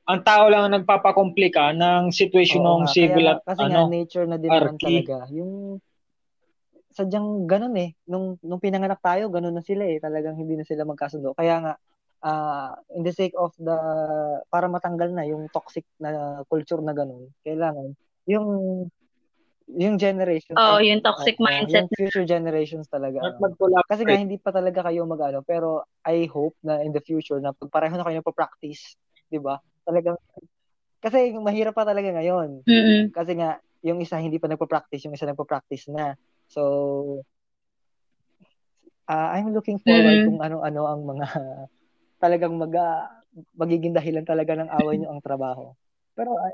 Ang tao lang ang nagpapakomplika ng situation oo ng civil Kaya, at kasi ano. nga nature na din naman talaga. Yung sadyang ganun eh. Nung, nung pinanganak tayo, ganun na sila eh. Talagang hindi na sila magkasundo. Kaya nga, ah in the sake of the, para matanggal na yung toxic na culture na ganun, kailangan, yung, yung generation, Oo, eh, yung toxic oo, mindset. yung future generations talaga. At ano. mag-collaborate. Kasi nga, hindi pa talaga kayo mag-ano, pero I hope na in the future, na pag pareho na kayo nagpa-practice, di ba? Talagang, kasi mahirap pa talaga ngayon. Mm-mm. Kasi nga, yung isa hindi pa nagpa-practice, yung isa nagpa-practice na. So, ah, I'm looking forward Mhm. kung ano-ano ang mga talagang mag, ah, magiging dahilan talaga ng away nyo ang trabaho. Pero, ah,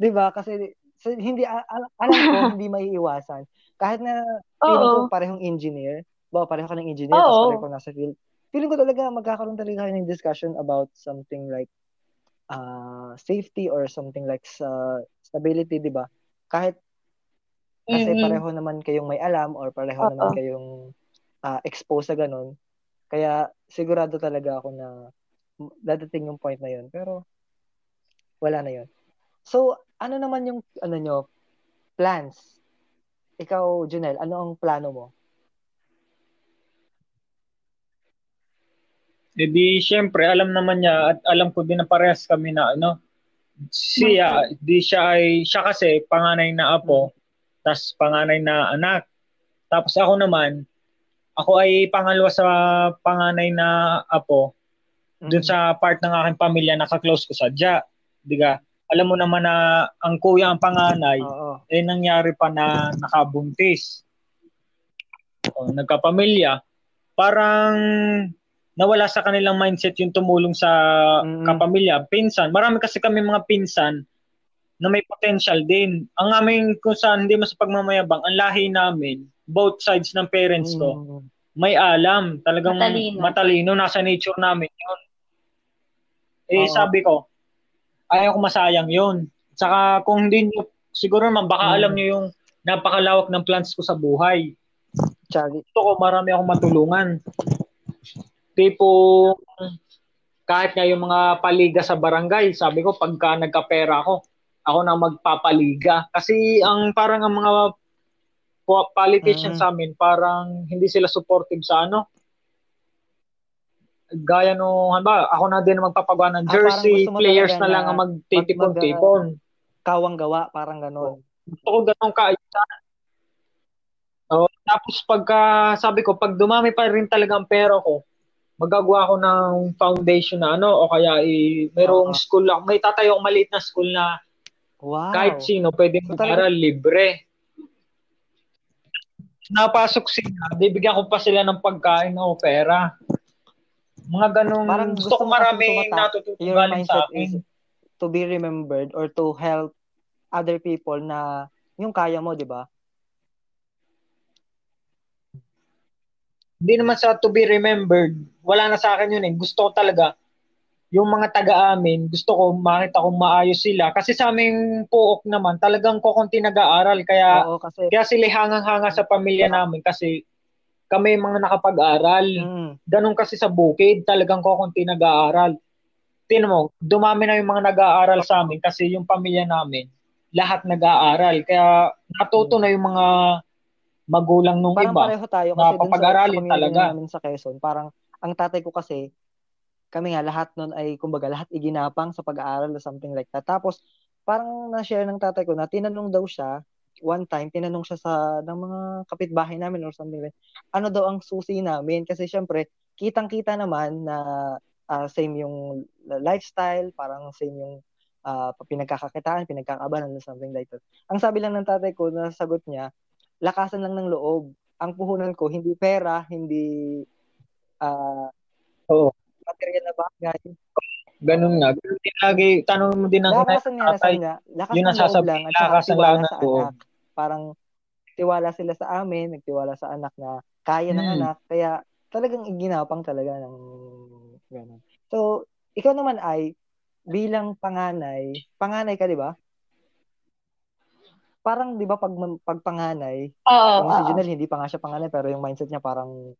di ba, kasi so, hindi, al- alam ko, hindi maiiwasan. Kahit na feeling ko parehong engineer, ba, pareho ka ng engineer, Oo. tapos pareho ko nasa field. Feeling ko talaga magkakaroon talaga kayo ng discussion about something like uh, safety or something like sa stability, di ba? Kahit kasi Mm-mm. pareho naman kayong may alam or pareho Oo. naman kayong ah, exposed sa ganun. Kaya sigurado talaga ako na dadating yung point na yun. Pero wala na yun. So, ano naman yung ano nyo, plans? Ikaw, Junel, ano ang plano mo? Eh di, syempre, alam naman niya at alam ko din na parehas kami na ano, siya, di siya ay, siya kasi panganay na apo, tas panganay na anak. Tapos ako naman, ako ay pangalawa sa panganay na apo, dun Mm. sa part ng aking pamilya, naka-close ko sa Diya. Diga, alam mo naman na ang kuya ang panganay, Oo. eh nangyari pa na nakabuntis. O, nagkapamilya. Parang nawala sa kanilang mindset yung tumulong sa Mm. kapamilya. Pinsan. Marami kasi kami mga pinsan na may potential din. Ang aming kung saan hindi mo sa pagmamayabang, ang lahi namin, both sides ng parents ko, Mm. may alam. Talagang Matalino. matalino. Nasa nature namin yun. Eh, Oo. sabi ko, ayaw ko masayang yun. Saka kung hindi nyo, siguro naman baka Mm. alam nyo yung napakalawak ng plans ko sa buhay. Charlie. Gusto ko marami akong matulungan. Tipo, kahit nga yung mga paliga sa barangay, sabi ko pagka nagkapera ako, ako na magpapaliga. Kasi ang parang ang mga po- politicians Mm. sa amin, parang hindi sila supportive sa ano. Gaya no, ba, ako na din magpapagawa ng Ah, jersey, mo players na lang ang magtitipon-tipon. Kawang gawa, parang ganon. Gusto ko ganun kaayusan. Oh, tapos pagka, sabi ko, pag dumami pa rin talaga ang pera ko, magagawa ako ng foundation na ano, o kaya i merong Oo. school ako. May tatayo akong maliit na school na Wow. kahit sino pwedeng So, mag-aral libre. Napasok sila, bibigyan ko pa sila ng pagkain o pera. Mga ganong, Parang gusto, ko maraming galing sa akin. is to be remembered or to help other people na yung kaya mo, di ba? Hindi naman sa to be remembered. Wala na sa akin yun eh. Gusto ko talaga, yung mga taga-amin, gusto ko makita kung maayos sila. Kasi sa aming puok naman, talagang kukunti nag-aaral. Kaya, Oo, kasi kaya sila hangang-hanga sa pamilya namin kasi kami mga nakapag-aral. mm, Ganun kasi sa bukid, talagang kukunti nag-aaral. Tinan mo, dumami na yung mga nag-aaral sa amin kasi yung pamilya namin, lahat nag-aaral. Kaya natuto na yung mga magulang nung parang iba. pareho tayo kasi dun sa, sa talaga. namin sa Quezon, parang ang tatay ko kasi, kami nga lahat nun ay, kumbaga, lahat iginapang sa pag-aaral or something like that. Tapos, parang na-share ng tatay ko na tinanong daw siya, one time, tinanong siya sa ng mga kapitbahay namin or something like ano daw ang susi namin kasi syempre kitang-kita naman na ah, same yung lifestyle, parang same yung ah, pinagkakakitaan, pinagkakabalan or something like that. Ang sabi lang ng tatay ko na sagot niya, lakasan lang ng loob. Ang puhunan ko hindi pera, hindi ah Oo. material na bagay. Ganun nga. Ganun din lagi, tanong mo din ng Lakasan nga tatay. niya, lakas Yun ng ang loob lang at lakasan tiwala lang anak. Parang nagtiwala sila sa amin, nagtiwala sa anak na kaya ng Hmm. anak, kaya talagang ginapang talaga ng gano'n. So, ikaw naman ay bilang panganay, panganay ka 'di ba? Parang 'di ba pag pag panganay, yung si. Junel hindi pa nga siya panganay pero yung mindset niya parang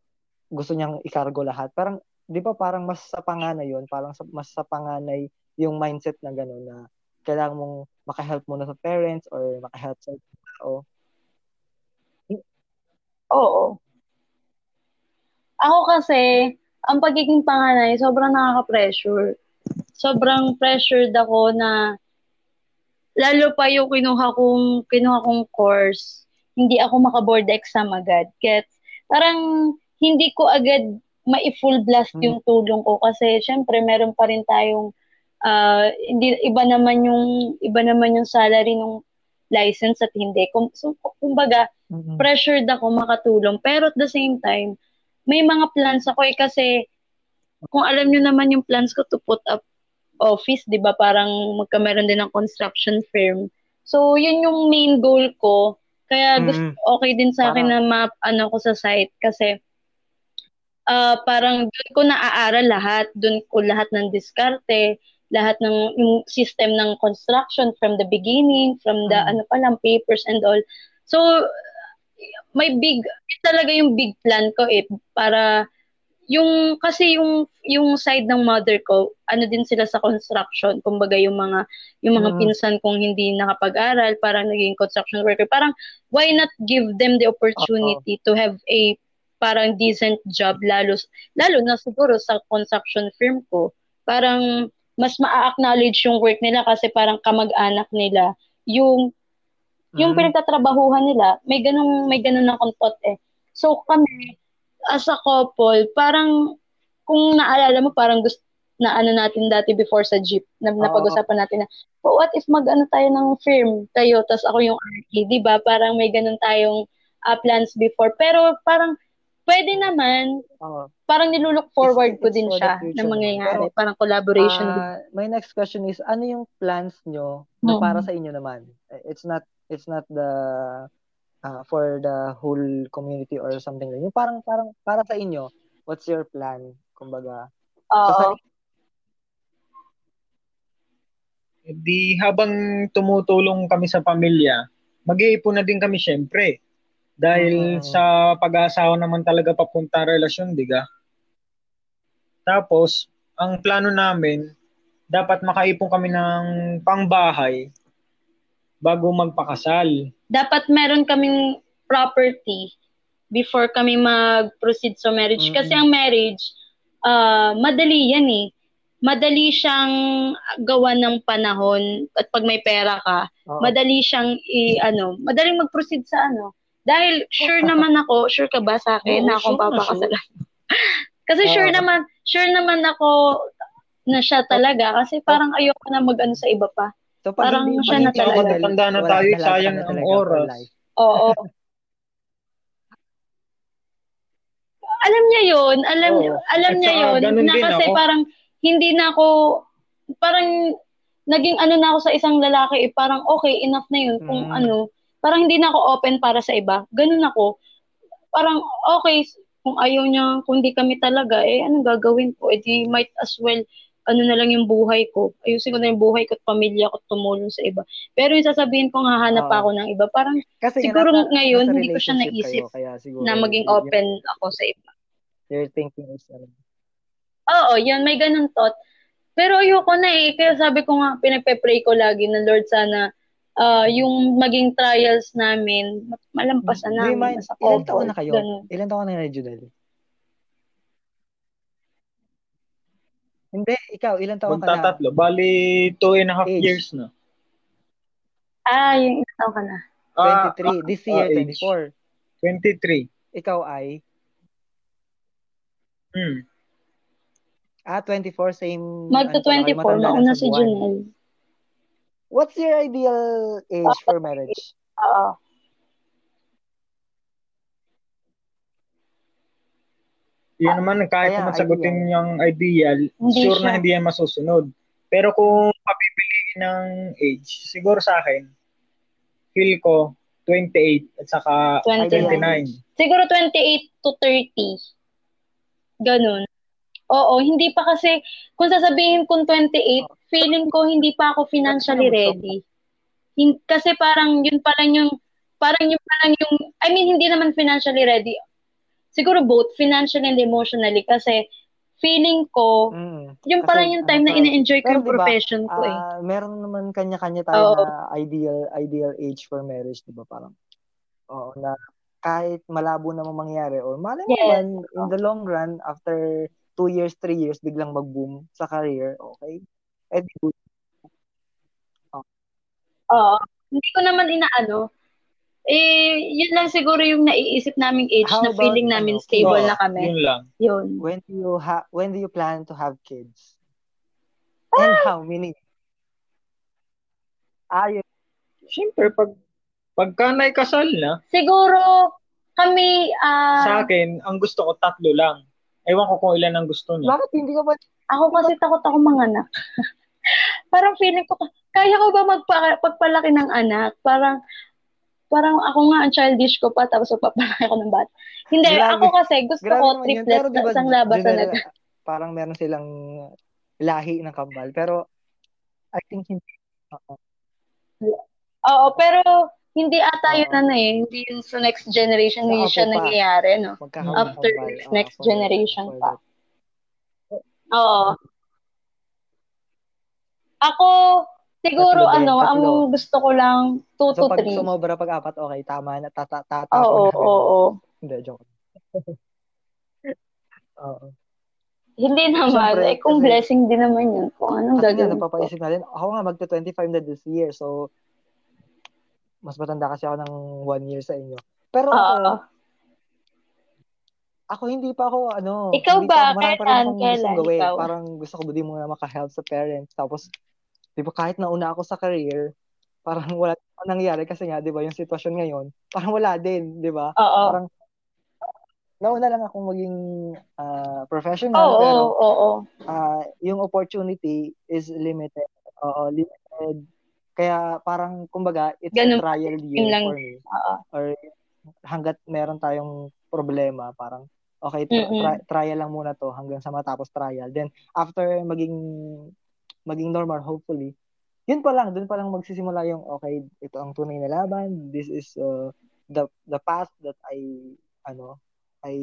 gusto niyang ikargo lahat. Parang 'di ba parang mas sa panganay 'yon, parang mas sa panganay yung mindset na gano'n na kailangan mong maka-help muna sa parents or maka-help sa tao. Oo. Ako kasi, ang pagiging panganay, sobrang nakaka-pressure. Sobrang pressured ako na lalo pa yung kinuha kong, kinuha kong course, hindi ako maka-board exam agad. Gets? Parang hindi ko agad ma-full blast Hmm. yung tulong ko kasi syempre meron pa rin tayong ah, hindi iba naman yung iba naman yung salary ng license at hindi. So, kumbaga, Mm-mm. pressured ako makatulong. Pero at the same time, may mga plans ako eh kasi kung alam nyo naman yung plans ko to put up office, di ba? Parang magkameron din ng construction firm. So, yun yung main goal ko. Kaya gusto, Mm. okay din sa akin na map ano ko sa site kasi ah parang doon ko naaaral lahat. Doon ko lahat ng diskarte, lahat ng yung system ng construction from the beginning, from the Mm. ano pa lang, papers and all. So, may big, talaga yung big plan ko eh, para yung, kasi yung, yung side ng mother ko, ano din sila sa construction, kumbaga yung mga, yung mga Mm. pinsan kong hindi nakapag-aral, parang naging construction worker, parang why not give them the opportunity to have a parang decent job, lalo, lalo na siguro sa construction firm ko, parang mas ma-acknowledge yung work nila kasi parang kamag-anak nila, yung yung Mm. pinagtatrabahuhan nila, may ganung may ganun na kontot eh. So kami as a couple, parang kung naalala mo parang gusto na ano natin dati before sa jeep na Oo. napag-usapan natin na oh, what if mag-ano tayo ng firm tayo tas ako yung RK, 'di ba? Parang may ganun tayong uh, plans before. Pero parang pwede naman, Oo. parang nilulook forward It's- ko it's din siya na mangyayari. Pero, parang collaboration Ah, my next question is ano yung plans nyo na para sa inyo naman? It's not it's not the ah, for the whole community or something like. Yung parang parang para sa inyo, what's your plan? Kumbaga, Oo. sa Di habang tumutulong kami sa pamilya, mag-iipon na din kami syempre. Dahil Mm. sa pag-aasawa naman talaga papunta relasyon, diga? Tapos, ang plano namin, dapat makaipon kami ng pangbahay bago magpakasal. dapat meron kaming property before kami mag-proceed sa marriage. Mm-mm. Kasi ang marriage, ah madali yan eh. Madali siyang gawa ng panahon at pag may pera ka, Oo. madali siyang i ano, madaling mag-proceed sa ano. Dahil sure naman ako, sure ka ba sa akin Oo, na akong sure na, papakasalan? kasi sure Oo. naman, sure naman ako na siya talaga kasi parang ayoko na mag-ano sa iba pa. So pag Parang hindi, siya pag na talaga. Junel, Matatanda na tayo, sayang ang oras. life. Oo. alam niya yun, alam Oo. alam niya ganun na kasi ako. parang hindi na ako, parang naging ano na ako sa isang lalaki, eh, parang okay, enough na yun. Kung Mm. ano, parang hindi na ako open para sa iba. Ganun ako. Parang okay, kung ayaw niya, kung di kami talaga, eh anong gagawin ko? Eh di might as well, ano na lang yung buhay ko. Ayusin ko na yung buhay ko at pamilya ko at tumulong sa iba. Pero yung sasabihin ko, hahanap pa Oo. ako ng iba, parang Kasi nga, Siguro nasa- ngayon, hindi ko siya naisip kayo, kaya siguro na maging open ako sa iba. Your thinking is ano. Oo, yun, may ganun thought. Pero ayoko na eh. Kaya sabi ko nga, pinagpe-pray ko lagi na Lord sana ah, yung maging trials namin, ma- malampasan you namin mind, sa ilan taon na kayo? Ganun. Ilan taon na kayo, Junel? Hindi, ikaw, ilan taon ka na? Magtatatlo. Bali, two and a half Age. years na. Ah, yung ikaw ka na. Ah, 23. This year, ah, age. 24. 23. Ikaw ay? Hmm. Ah, 24, same. Magto ano pala kayo, 24, matanda lang mauna si. Junel. What's your ideal age for marriage? Oo. Yun naman, kahit Kaya, naman sagutin ideal. yung ideal, Hindi sure siya. na hindi yan masusunod. Pero kung papipiliin ng age, siguro sa akin, feel ko 28 at saka 29. 29. Siguro 28 to 30. Ganun. Oo, hindi pa kasi, kung sasabihin kong 28, feeling ko hindi pa ako financially ready. Hin- kasi parang yun pa lang yung, parang yun pa lang yung, I mean, hindi naman financially ready. Siguro both, financially and emotionally. Kasi feeling ko, Mm. yun pa Kasi, lang yung time na ano, ina-enjoy ko yung diba, profession ko eh. Ah, meron naman kanya-kanya tayo Oo. na ideal ideal age for marriage, 'di ba? Parang oo na kahit malabo naman mangyari or malay Yes. naman in the long run after two years, three years biglang mag-boom sa career, okay? Eh di good. Oo. Hindi ko naman inaano. Eh, yun lang siguro yung naiisip naming age How na about, feeling namin ano, stable Oo, na kami. Yun lang. Yun. When do you ha when do you plan to have kids? And how many? Ah, yun. Siyempre, pag pagka naikasal na, Siguro, kami, ah, sa akin, ang gusto ko tatlo lang. Ewan ko kung ilan ang gusto niya. Bakit hindi ka ba ako kasi takot ako manganak. parang feeling ko, kaya ko ba magpa, pagpalaki ng anak? Parang, parang ako nga ang childish ko pa, tapos magpapalaki ako ng bata. Hindi, Grabe. ako kasi gusto Grabe ko yun. triplet Pero di na ba, isang labasan Junel, agad. parang meron silang lahi ng kambal. Pero, I think hindi. Oo. Oo, pero hindi ata Oo. yun ano eh. Hindi yun sa next generation, hindi siya pa. nangyayari, no? After kambal. next Oo, next generation pa. Oo. Ako, siguro Tatlo din, ano, ang tatlo. gusto ko lang 2 So, to pag 3. sumobra pag apat, okay, tama na. Tata, tatapon Oo, oo. Hindi, joke. Oo. Hindi naman. Siyempre, eh, kung kasi- blessing din naman yun. Kung anong Kasi nga, gagawin ko. napapaisip natin, ako nga magta-25 na this year, so, mas matanda kasi ako ng one year sa inyo. Pero ako, Oo. ako hindi pa ako, ano, Ikaw ba? pa Kailan? Kailan? gawin. Ikaw? Parang gusto ko ba di muna makahelp sa parents. Tapos, di ba kahit nauna ako sa career, parang wala nangyari kasi nga, di ba, yung sitwasyon ngayon, parang wala din, di ba? Oo. Parang, nauna lang akong maging ah, professional, Oo, pero oo, oo. ah, yung opportunity is limited. Oo, limited. Kaya parang, kumbaga, it's Ganun a trial year lang. for me. Oo. Or hanggat meron tayong problema, parang, okay, tra- Mm-mm. tri- trial lang muna to hanggang sa matapos trial. Then, after maging maging normal, hopefully, yun pa lang, dun pa lang magsisimula yung, okay, ito ang tunay na laban, this is uh, the the path that I, ano, I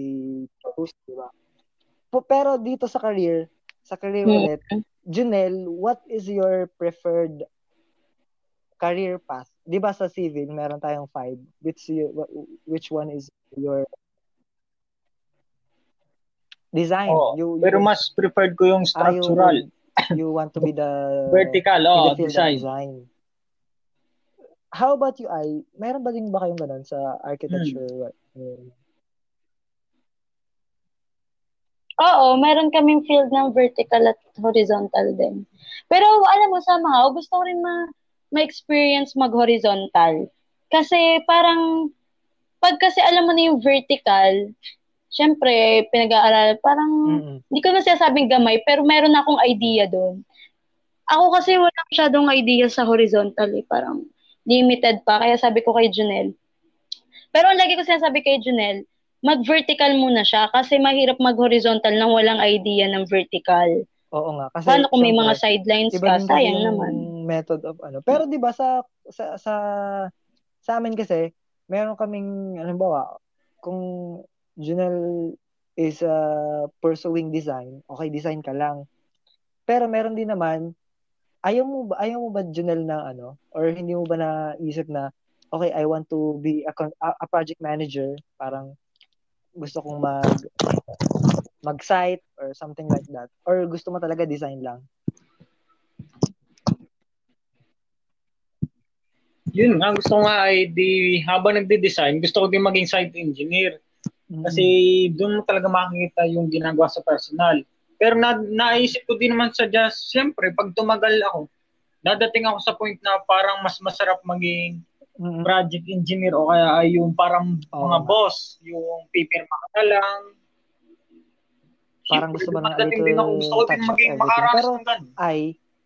chose, di ba? Pero dito sa career, sa career Mm. ulit, Junel, what is your preferred career path? Di ba sa civil, meron tayong five. Which, you, which one is your design? Oo. you, you, Pero mas preferred ko yung ah, you structural. would- you want to be the Vertical, oh, the design. design. How about you, Ay? Meron ba din ba kayong ganun sa architecture? Mm. Oo, meron kaming field ng vertical at horizontal din. Pero alam mo, somehow, gusto ko rin ma- ma-experience mag-horizontal. Kasi parang, pag kasi alam mo na yung vertical, syempre, pinag-aaral, parang, Mm-mm. hindi ko na sinasabing gamay, pero meron akong idea doon. Ako kasi wala masyadong idea sa horizontal eh. Parang limited pa. Kaya sabi ko kay Junel. Pero ang lagi ko sinasabi kay Junel, mag-vertical muna siya kasi mahirap mag-horizontal nang walang idea ng vertical. Oo nga. Kasi, Paano kung may mga sidelines ka? Sayang naman. Method of ano. Pero 'di ba sa sa sa sa amin kasi meron kaming halimbawa kung Junel is uh, pursuing design, okay, design ka lang. Pero meron din naman ayaw mo ba ayaw mo ba Junel na ano or hindi mo ba naisip na okay, I want to be a, a project manager, parang gusto kong mag mag-site or something like that. Or gusto mo talaga design lang. Yun nga, gusto ko nga ay di, habang nagde-design, gusto ko din maging site engineer. Kasi doon mo talaga makikita yung ginagawa sa personal. Pero na, naisip ko din naman sa just, siyempre, pag tumagal ako, dadating ako sa point na parang mas masarap maging Mm-mm. project engineer o kaya ay yung parang Oo mga boss, yung pipirma ka na lang. Parang gusto mo ng a dadating din ako, gusto ko din maging makaranas Pero-. Ay,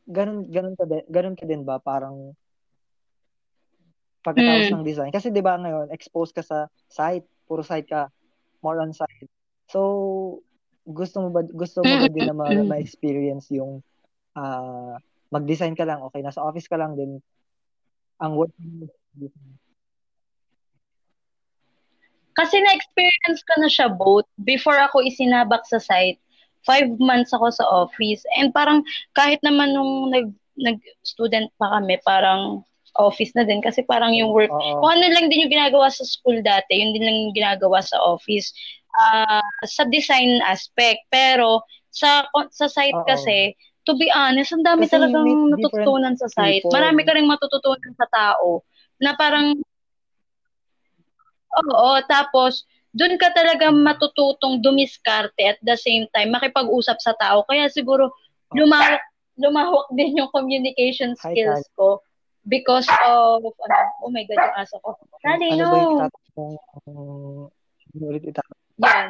ganun, ganun ka din, ganun ka din ba? Parang, pagkatapos Mm. ng design. Kasi 'di ba ngayon, exposed ka sa site, puro site ka, more on site. So, gusto mo ba gusto mo ba din na ma- ma-experience yung ah, mag-design ka lang, okay, nasa office ka lang din ang work. Kasi na-experience ko na siya both. Before ako isinabak sa site, five months ako sa office. And parang kahit naman nung nag, nag-student pa kami, parang office na din. Kasi parang yung work, Oo. kung ano lang din yung ginagawa sa school dati, yun din lang yung ginagawa sa office. Ah, sa design aspect. Pero sa sa site Oo. kasi, to be honest, ang dami Kasi talagang natututunan sa site. people. Marami ka rin matututunan sa tao na parang Oo, tapos doon ka talaga matututong dumiskarte at the same time makipag-usap sa tao. Kaya siguro lumawak lumawak din yung communication skills ko because of ano, oh my god, yung aso ko. Kali, Ano no. ba yung ano ulit itatanong? Yan.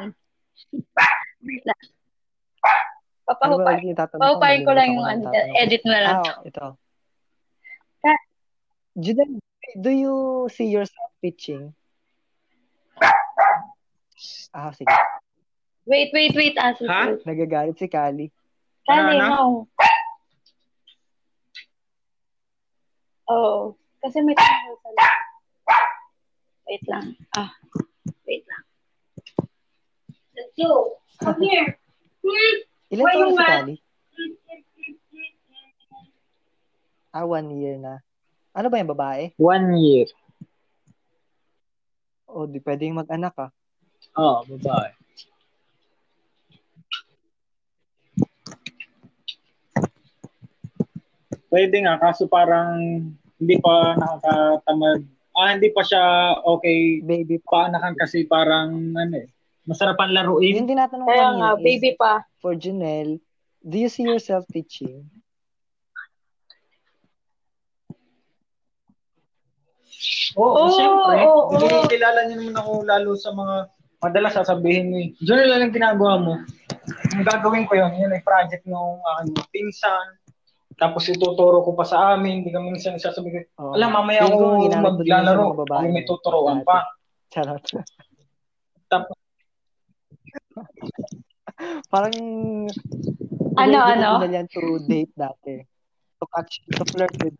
Wait lang. Ano ba itatanong Pahupayin ko lang yung ano, edit mo na lang. Ah, ito. Ka- Judan, do you see yourself pitching? Ah, sige. Wait, wait, wait, aso. Ha? Nagagalit si Kali. Kali, Ano, no. Oo. Kasi may tao sa loob. Wait lang. Ah, wait lang. Let's go. Come here. Ilan taon si Kali? Ah, one year na. Ano ba yung babae? One year. O, di pwedeng mag-anak ah. Oo, oh, babae. Pwede nga, kaso parang hindi pa nakakatamad. Ah, hindi pa siya okay Baby pa. paanakan kasi parang ano eh. Masarap ang laruin. Yung tinatanong Kaya nga, is, baby pa. for Janelle, do you see yourself teaching? Oo, Oo, siyempre. oo, Hindi oo. kilala niyo naman ako lalo sa mga madalas sasabihin eh. Diyan lang ang ginagawa mo. Yung gagawin ko yun, yun ay project ng aking pinsan. Tapos ituturo ko pa sa amin. Hindi kami minsan sasabihin, Oo. alam, mamaya ako maglalaro. Kami may tuturuan pa. Charot. Tapos, Parang Ano, siguro ano? nila yan to date dati. To catch, to flirt with.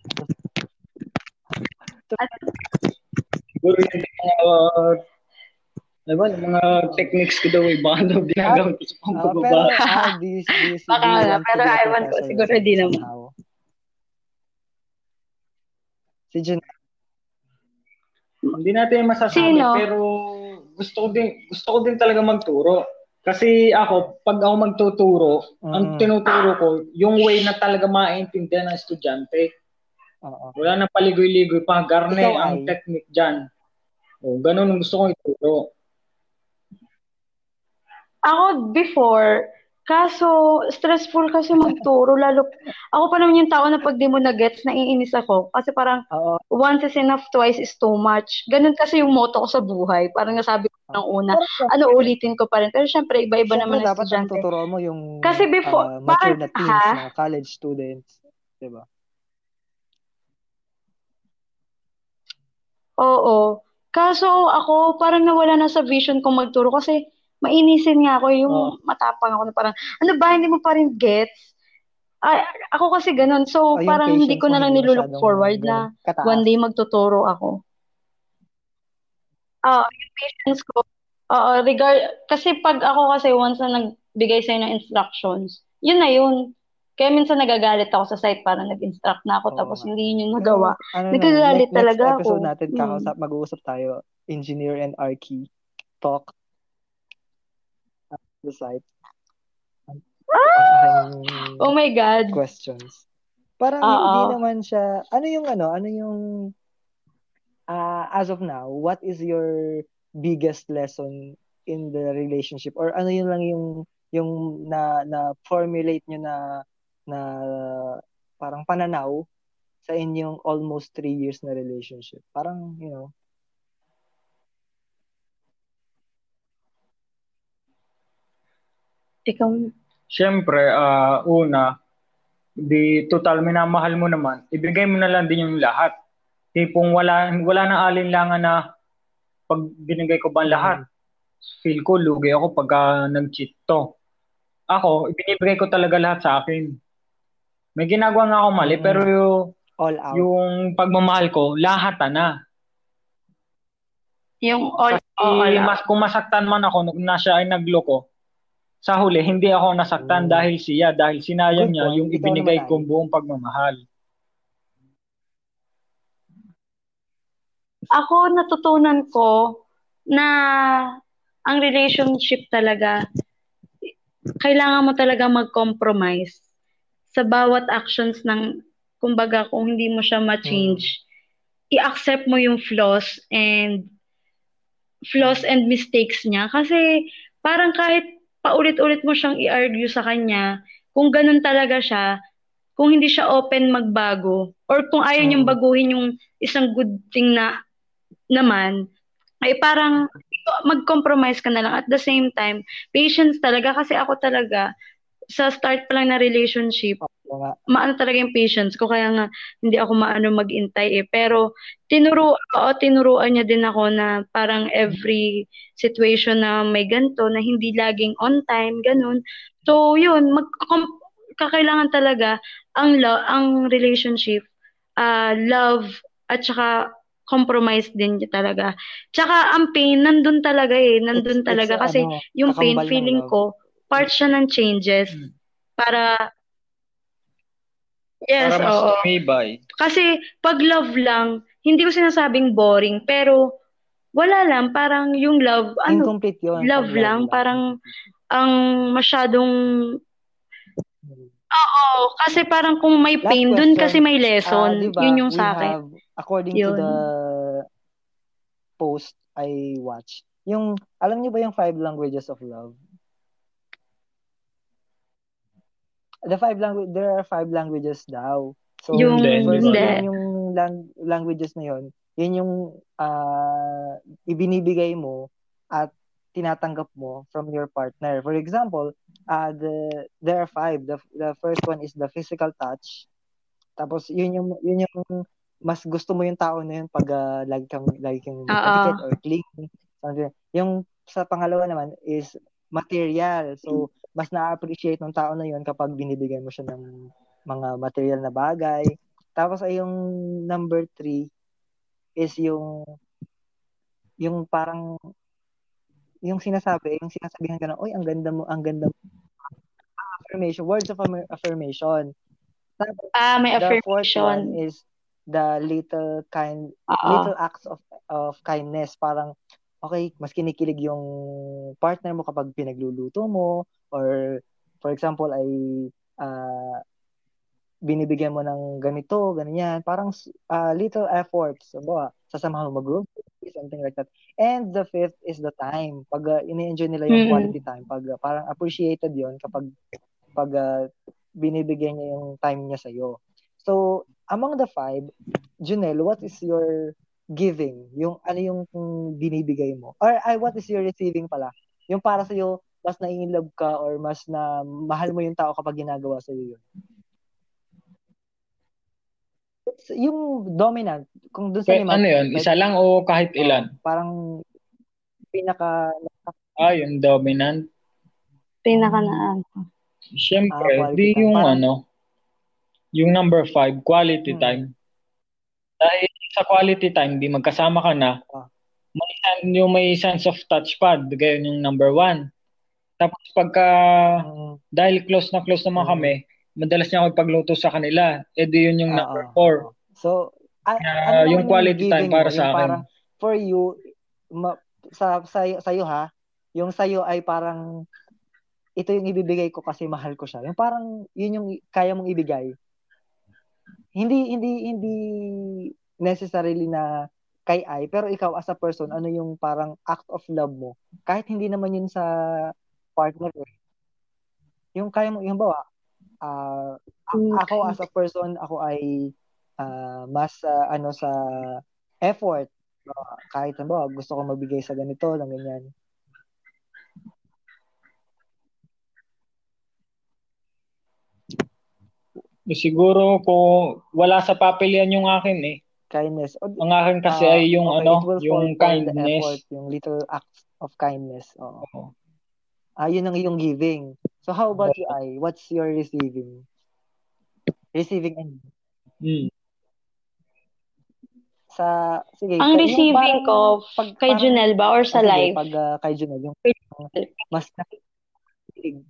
siguro yun yung mga, uh, ba, yung mga techniques ko daw eh. Baka daw ginagamit ko sa Ah, pero, pambababae. ah, see- Baka to pero ewan ko, siguro di naman. Si Janelle. Hindi natin masasabi, Sino? pero gusto ko din gusto ko din talaga magturo. Kasi ako, pag ako magtuturo, ang Mm. tinuturo ko, yung way na talaga maintindihan ng estudyante. Oo. Wala nang paligoy-ligoy pa. Garne Ikaw ang ay? technique dyan. O, ganun ang gusto kong ituro. Ako before, kaso stressful kasi magturo. Lalo, ako pa naman yung tao na pag di mo na-gets, naiinis ako. Kasi parang Oo. once is enough, twice is too much. Ganun kasi yung motto ko sa buhay. Parang nasabi ko ng una. Pero, Ano, ulitin ko pa rin. Pero syempre, iba-iba syempre, naman ang dapat ang estudyante. tuturuan mo yung Kasi before- ah, mature na teens, ha? mga college students. Diba? Oo. Kaso ako, parang nawala na sa vision kong magturo kasi mainisin nga ako yung Oo. matapang ako na parang, ano ba, hindi mo pa rin gets? Ay, ako kasi ganun. So, O, yung parang hindi ko na lang nilulook masyadong forward na kataas. one day magtuturo ako. Ah, yung patience ko. Oo, regard, kasi pag ako kasi once na nagbigay sa'yo ng instructions, yun na yun. Kaya minsan nagagalit ako sa site para nag-instruct na ako Oo tapos hindi yun yung nagawa. Ano, Nagagalit next, talaga next episode ako. natin, Hmm. kakausap, mag-uusap tayo, engineer and archi talk the site. Aking Oh my God. questions. Parang Oo. hindi naman siya, ano yung ano, ano yung, ah as of now, what is your biggest lesson in the relationship? Or ano yun lang yung, yung na, na formulate nyo na, na parang pananaw sa inyong almost three years na relationship? Parang, you know, Ikaw, Siyempre, ah, una, di total minamahal mo naman, ibigay mo na lang din yung lahat. tipong wala wala nang alinlangan na pag binigay ko ba lahat, feel ko lugi ako pagka nag-cheat to. Ako, ibinibigay ko talaga lahat sa akin. May ginagawa nga ako mali, mm-hmm. pero yung, all out. yung pagmamahal ko, lahat na. Yung all, Kasi all mas, kung masaktan man ako na siya ay nagloko, sa huli, hindi ako nasaktan mm. dahil siya, dahil sinayang Good niya point. yung ibinigay kong buong pagmamahal. Ako natutunan ko na ang relationship talaga kailangan mo talaga mag-compromise sa bawat actions ng kumbaga kung hindi mo siya ma-change hmm. i-accept mo yung flaws and flaws and mistakes niya kasi parang kahit paulit-ulit mo siyang i-argue sa kanya kung ganun talaga siya kung hindi siya open magbago or kung ayaw niyang hmm. baguhin yung isang good thing na naman, ay parang mag-compromise ka na lang. At the same time, patience talaga kasi ako talaga, sa start pa lang na relationship, maano talaga yung patience ko. Kaya nga, hindi ako maano mag-intay eh. Pero, tinuro, oo, tinuruan niya din ako na parang every situation na may ganto na hindi laging on time, ganun. So, yun, mag kakailangan talaga ang lo- ang relationship, uh, love, at saka compromise din talaga. Tsaka ang pain, nandun talaga eh. Nandun it's, talaga. It's, kasi ano, yung pain, feeling ko, part siya ng changes. Hmm. Para, yes, para mas oo. tumibay. Kasi, pag love lang, hindi ko sinasabing boring, pero, wala lang, parang yung love, ano, Incomplete yun. love, love lang, lang, parang, ang masyadong Oo, kasi parang kung may pain, dun kasi may lesson. Uh, diba, yun yung sa akin. Have, according Yun. to the post I watch, yung, alam niyo ba yung five languages of love? The five language, there are five languages daw. So, yung, first, hindi. Yun yung lang, languages na yun, yun yung uh, ibinibigay mo at tinatanggap mo from your partner. For example, uh, the there are five. The the first one is the physical touch. Tapos yun yung yun yung mas gusto mo yung tao na yun pag uh, lagi kang lagi kang patikit or clingy. Yung sa pangalawa naman is material. So, mas na-appreciate ng tao na yun kapag binibigyan mo siya ng mga material na bagay. Tapos ay yung number three is yung yung parang yung sinasabi, yung sinasabihan ka na, oy, ang ganda mo, ang ganda mo. Affirmation, words of affirmation. Tapos, ah, may affirmation. The fourth one is the little kind Uh-oh. little acts of of kindness parang okay mas kinikilig yung partner mo kapag pinagluluto mo or for example ay uh, binibigyan mo ng ganito ganyan. Parang uh, little efforts so, ba sasamahan mo mag something like that. And the fifth is the time. Pag uh, ini-enjoy nila yung mm-hmm. quality time. Pag uh, parang appreciated yon kapag pag uh, binibigyan niya yung time niya sa iyo so among the five, Junel, what is your giving? Yung ano yung binibigay mo? Or ay, what is your receiving pala? Yung para sa iyo mas na in love ka or mas na mahal mo yung tao kapag ginagawa sa iyo yun. It's yung dominant. Kung doon sa lima. Ano yun? Isa lang o kahit ilan? Uh, parang pinaka... Ah, yung dominant? Pinaka na Siyempre, ah, di yung parang, ano, yung number five, quality hmm. time. Dahil sa quality time, di magkasama ka na, ah. may, yung may sense of touchpad, ganyan yung number one. Tapos pagka, hmm. dahil close na close naman hmm. kami, madalas niya ako ipagluto sa kanila. Di yun yung uh, number four. So, uh, ano yung quality time para sa akin. Parang, for you, ma, sa, sa, sa iyo ha, yung sa iyo ay parang ito yung ibibigay ko kasi mahal ko siya. Yung parang yun yung kaya mong ibigay hindi hindi hindi necessarily na kay I, pero ikaw as a person, ano yung parang act of love mo? Kahit hindi naman yun sa partner eh. Yung kaya mo, yung bawa, uh, ako as a person, ako ay uh, mas uh, ano sa effort. Uh, kahit ba gusto ko magbigay sa ganito, lang ganyan. Siguro kung wala sa papel yan yung akin eh. Kindness. O, Ang akin kasi ah, ay yung okay, ano, yung kindness. effort, yung little acts of kindness. Oo. Oo. Ah, yun ang iyong giving. So how about you, Ai? What's your receiving? Receiving and Mm. sa sige, Ang yung receiving parang- ko, pag, kay Junel ba or ah, sa sige, live? Pag ah, kay Junel, yung mas nakikinig.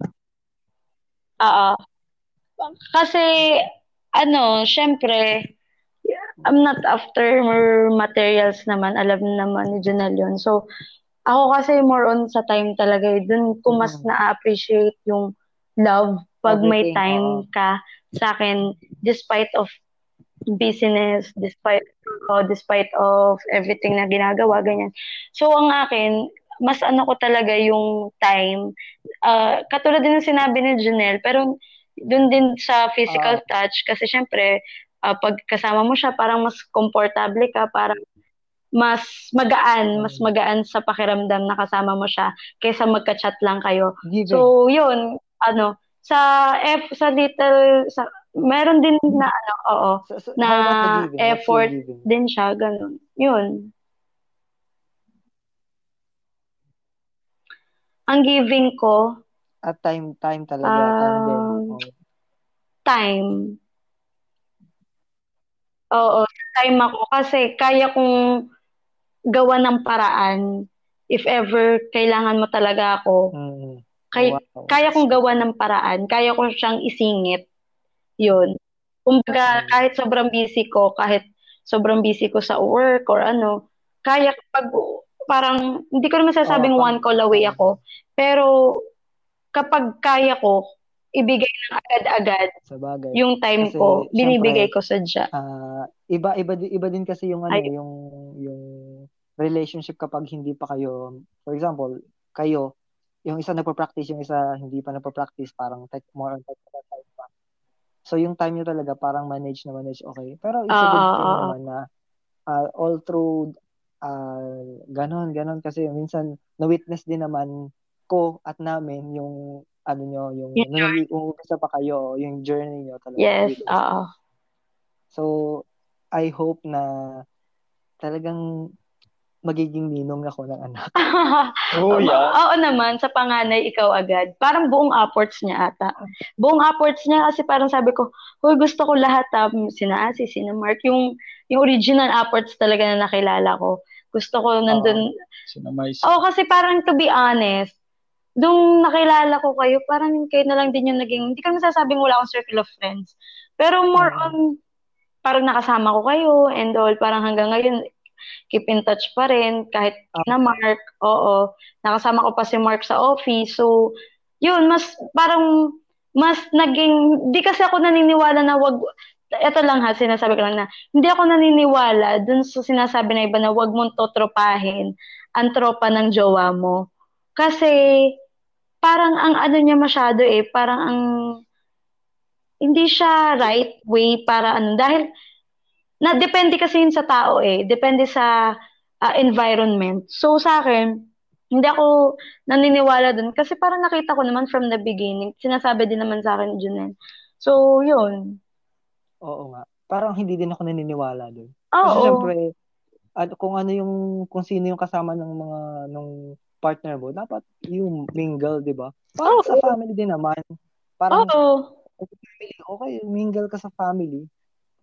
Oo. Kasi, ano, syempre, I'm not after materials naman. Alam naman ni Janelle yun. So, ako kasi more on sa time talaga. eh. Dun ko mas Mm. na-appreciate yung love pag may time ka sa akin despite of business, despite oh, despite of everything na ginagawa, ganyan. So, ang akin, mas ano ko talaga yung time. Ah, katulad din ng sinabi ni Janelle, pero dun din sa physical touch, kasi syempre, ah, pag kasama mo siya, parang mas komportable ka, parang mas magaan, mas Mm. magaan sa pakiramdam na kasama mo siya kaysa magka-chat lang kayo. Giving. So, yun, ano, sa F, sa little, sa, meron din na, ano, oo, So- so, na effort din siya, ganun. Yun. Ang giving ko, At time, time talaga. time din. Um, Oo. time. Oo, time ako. Kasi kaya kong gawa ng paraan if ever kailangan mo talaga ako. Mm. Kay, Wow. kaya kong gawa ng paraan. Kaya ko siyang isingit. Yun. Kumbaga, Mm. kahit sobrang busy ko, kahit sobrang busy ko sa work or ano, kaya pag parang, hindi ko naman sasabing pag- one call away ako, pero kapag kaya ko, ibigay ng agad-agad Sa bagay. yung time Kasi, ko, binibigay syempre, ko sa Diyos. ah iba iba iba din kasi yung ano Ay. yung yung relationship kapag hindi pa kayo for example kayo yung isa nagpa-practice yung isa hindi pa nagpa-practice parang tech, more on technical side pa so yung time nyo talaga parang manage na manage okay pero it's a good thing naman na ah, all through ah ganon ganon kasi minsan na-witness din naman ko at namin yung ano nyo yung Yung nung pa kayo yung journey nyo talaga Yes, oo. So, I hope na talagang magiging ninong ako ng anak. Oh, yeah. Oo naman, sa panganay, ikaw agad. Parang buong upwards niya ata. Buong upwards niya kasi parang sabi ko, huy, gusto ko lahat ha. Sina Asi, sina Mark. Yung, yung original upwards talaga na nakilala ko. Gusto ko nandun. Sinamay Oo, kasi parang to be honest, nung nakilala ko kayo, parang kayo na lang din yung naging, hindi ko masasabing wala akong circle of friends. Pero more Mm. on, parang nakasama ko kayo and all, parang hanggang ngayon, keep in touch pa rin, kahit Ah. na Mark, oo, nakasama ko pa si Mark sa office, so, yun, mas, parang, mas naging, di kasi ako naniniwala na wag, eto lang ha, sinasabi ko lang na, hindi ako naniniwala dun sa sinasabi na iba na wag mong totropahin ang tropa ng jowa mo. Kasi, parang ang ano niya masyado eh, parang ang, hindi siya right way para ano, dahil, na depende kasi yun sa tao eh. Depende sa ah, environment. So sa akin, hindi ako naniniwala dun kasi parang nakita ko naman from the beginning. Sinasabi din naman sa akin ni Junel. So, yun. Oo nga. Parang hindi din ako naniniwala doon. Oo. Kasi syempre, ano, kung ano yung, kung sino yung kasama ng mga, nung partner mo, dapat yung mingle, di ba? Parang Oo. sa family din naman. Parang, Oo. family, okay, mingle ka sa family.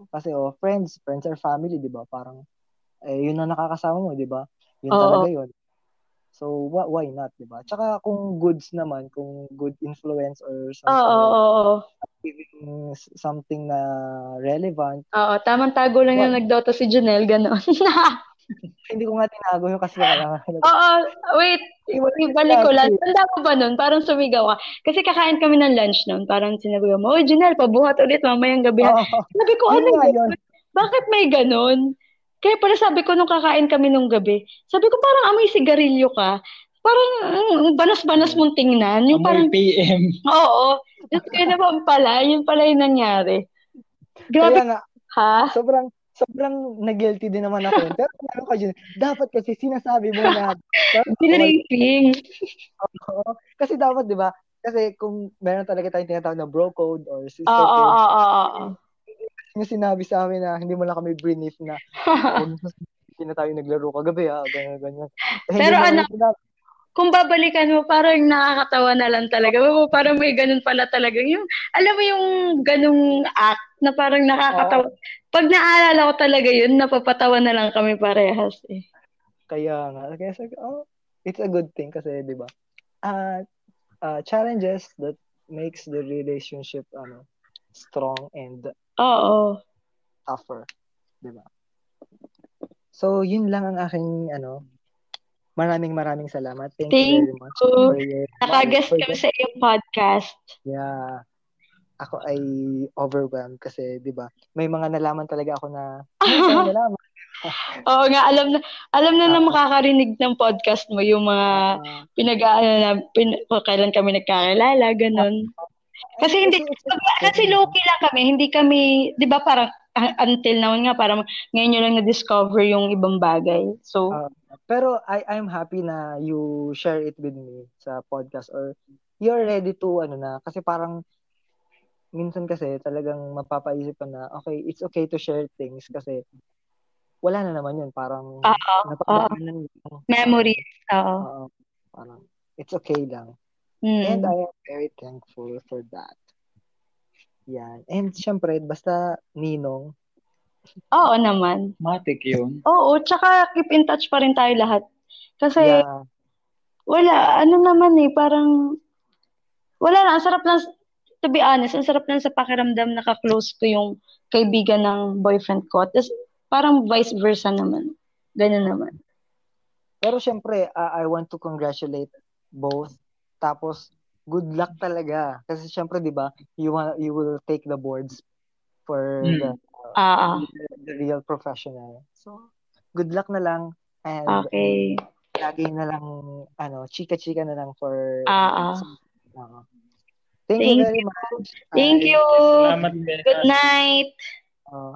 Kasi, oh, friends, friends are family, di ba? Parang, eh, yun ang nakakasama mo, di ba? Yun Oo. talaga yun. So, wh- why not, di ba? Tsaka, kung goods naman, kung good influence or something Oo, like oo, oo. giving something na relevant, Oo, tamang tago lang yung nagdota si Junel, gano'n. hindi ko nga tinago yun kasi kaya Oo, wait, ibalik ko lang. Tanda mo ba nun? Parang sumigaw ka. Kasi kakain kami ng lunch nun. Parang sinabi mo, oh, Junel, pabuhat ulit mamayang gabi. ha." Oo. Sabi ko, ano Yun. Bakit may ganon? Kaya pala sabi ko nung kakain kami nung gabi, sabi ko parang amoy sigarilyo ka. Parang mm, banas-banas mong tingnan. Yung Amoy parang, PM. oo. Just kaya naman pala, yun pala yung nangyari. Grabe Kaya nga, ha? sobrang sobrang na-guilty din naman ako. Pero ano ka dyan, dapat kasi sinasabi mo na. Dinraping. Oo. kasi dapat, di ba? Kasi kung meron talaga tayong tinatawag na bro code or sister Oo, oo, code, oo, oo. yung sinabi sa amin na hindi mo lang kami brief na hindi na tayo naglaro kagabi ha, ganyan, ganyan. Eh, Pero ano, sinabi. kung babalikan mo, parang nakakatawa na lang talaga. Oo, Parang may ganun pala talaga. Yung, alam mo yung ganung act na parang nakakatawa. Pag naalala ko talaga yun, napapatawa na lang kami parehas eh. Kaya nga, kaya ko, oh, it's a good thing kasi, di ba? Ah, ah, challenges that makes the relationship ano strong and Oo. tougher, di ba? So, yun lang ang aking ano Maraming maraming salamat. Thank, Thank you very much you. for kami sa iyong podcast. Yeah. Ako ay overwhelmed kasi, 'di ba? May mga nalaman talaga ako na nalaman? Oo nga, alam na, alam na na Ah. makakarinig ng podcast mo yung mga Ah, pinag-aano na, pin, kailan kami nagkakilala, ganun. Kasi hindi, kasi low-key lang kami, hindi kami, di ba parang, ah, until now nga, parang ngayon nyo lang na-discover yung ibang bagay. So, Ah. Pero I I'm happy na you share it with me sa podcast or you're ready to ano na kasi parang minsan kasi talagang mapapaisip ka na okay, it's okay to share things kasi wala na naman yun. Parang Oo, napagdaanan lang. memories. Oo. Oo. parang it's okay lang. Mm. And I am very thankful for that. Yan. And syempre, basta Ninong, Oo naman. Matik yun. Oo, tsaka keep in touch pa rin tayo lahat. Kasi, yeah, wala, ano naman eh, parang, wala lang, ang sarap lang, to be honest, ang sarap lang sa pakiramdam na ka-close ko yung kaibigan ng boyfriend ko. Tapos, parang vice versa naman. Ganun naman. Pero syempre, uh, I want to congratulate both. Tapos, good luck talaga. Kasi syempre, di ba, you, want, you will take the boards for Mm. the, Ah, ah. the real professional. So, good luck na lang. And okay. lagi na lang, ano, chika-chika na lang for... Ah, ah. Oo. Thank, Thank you very much. Thank Uh, you. Salamat. Good night. uh,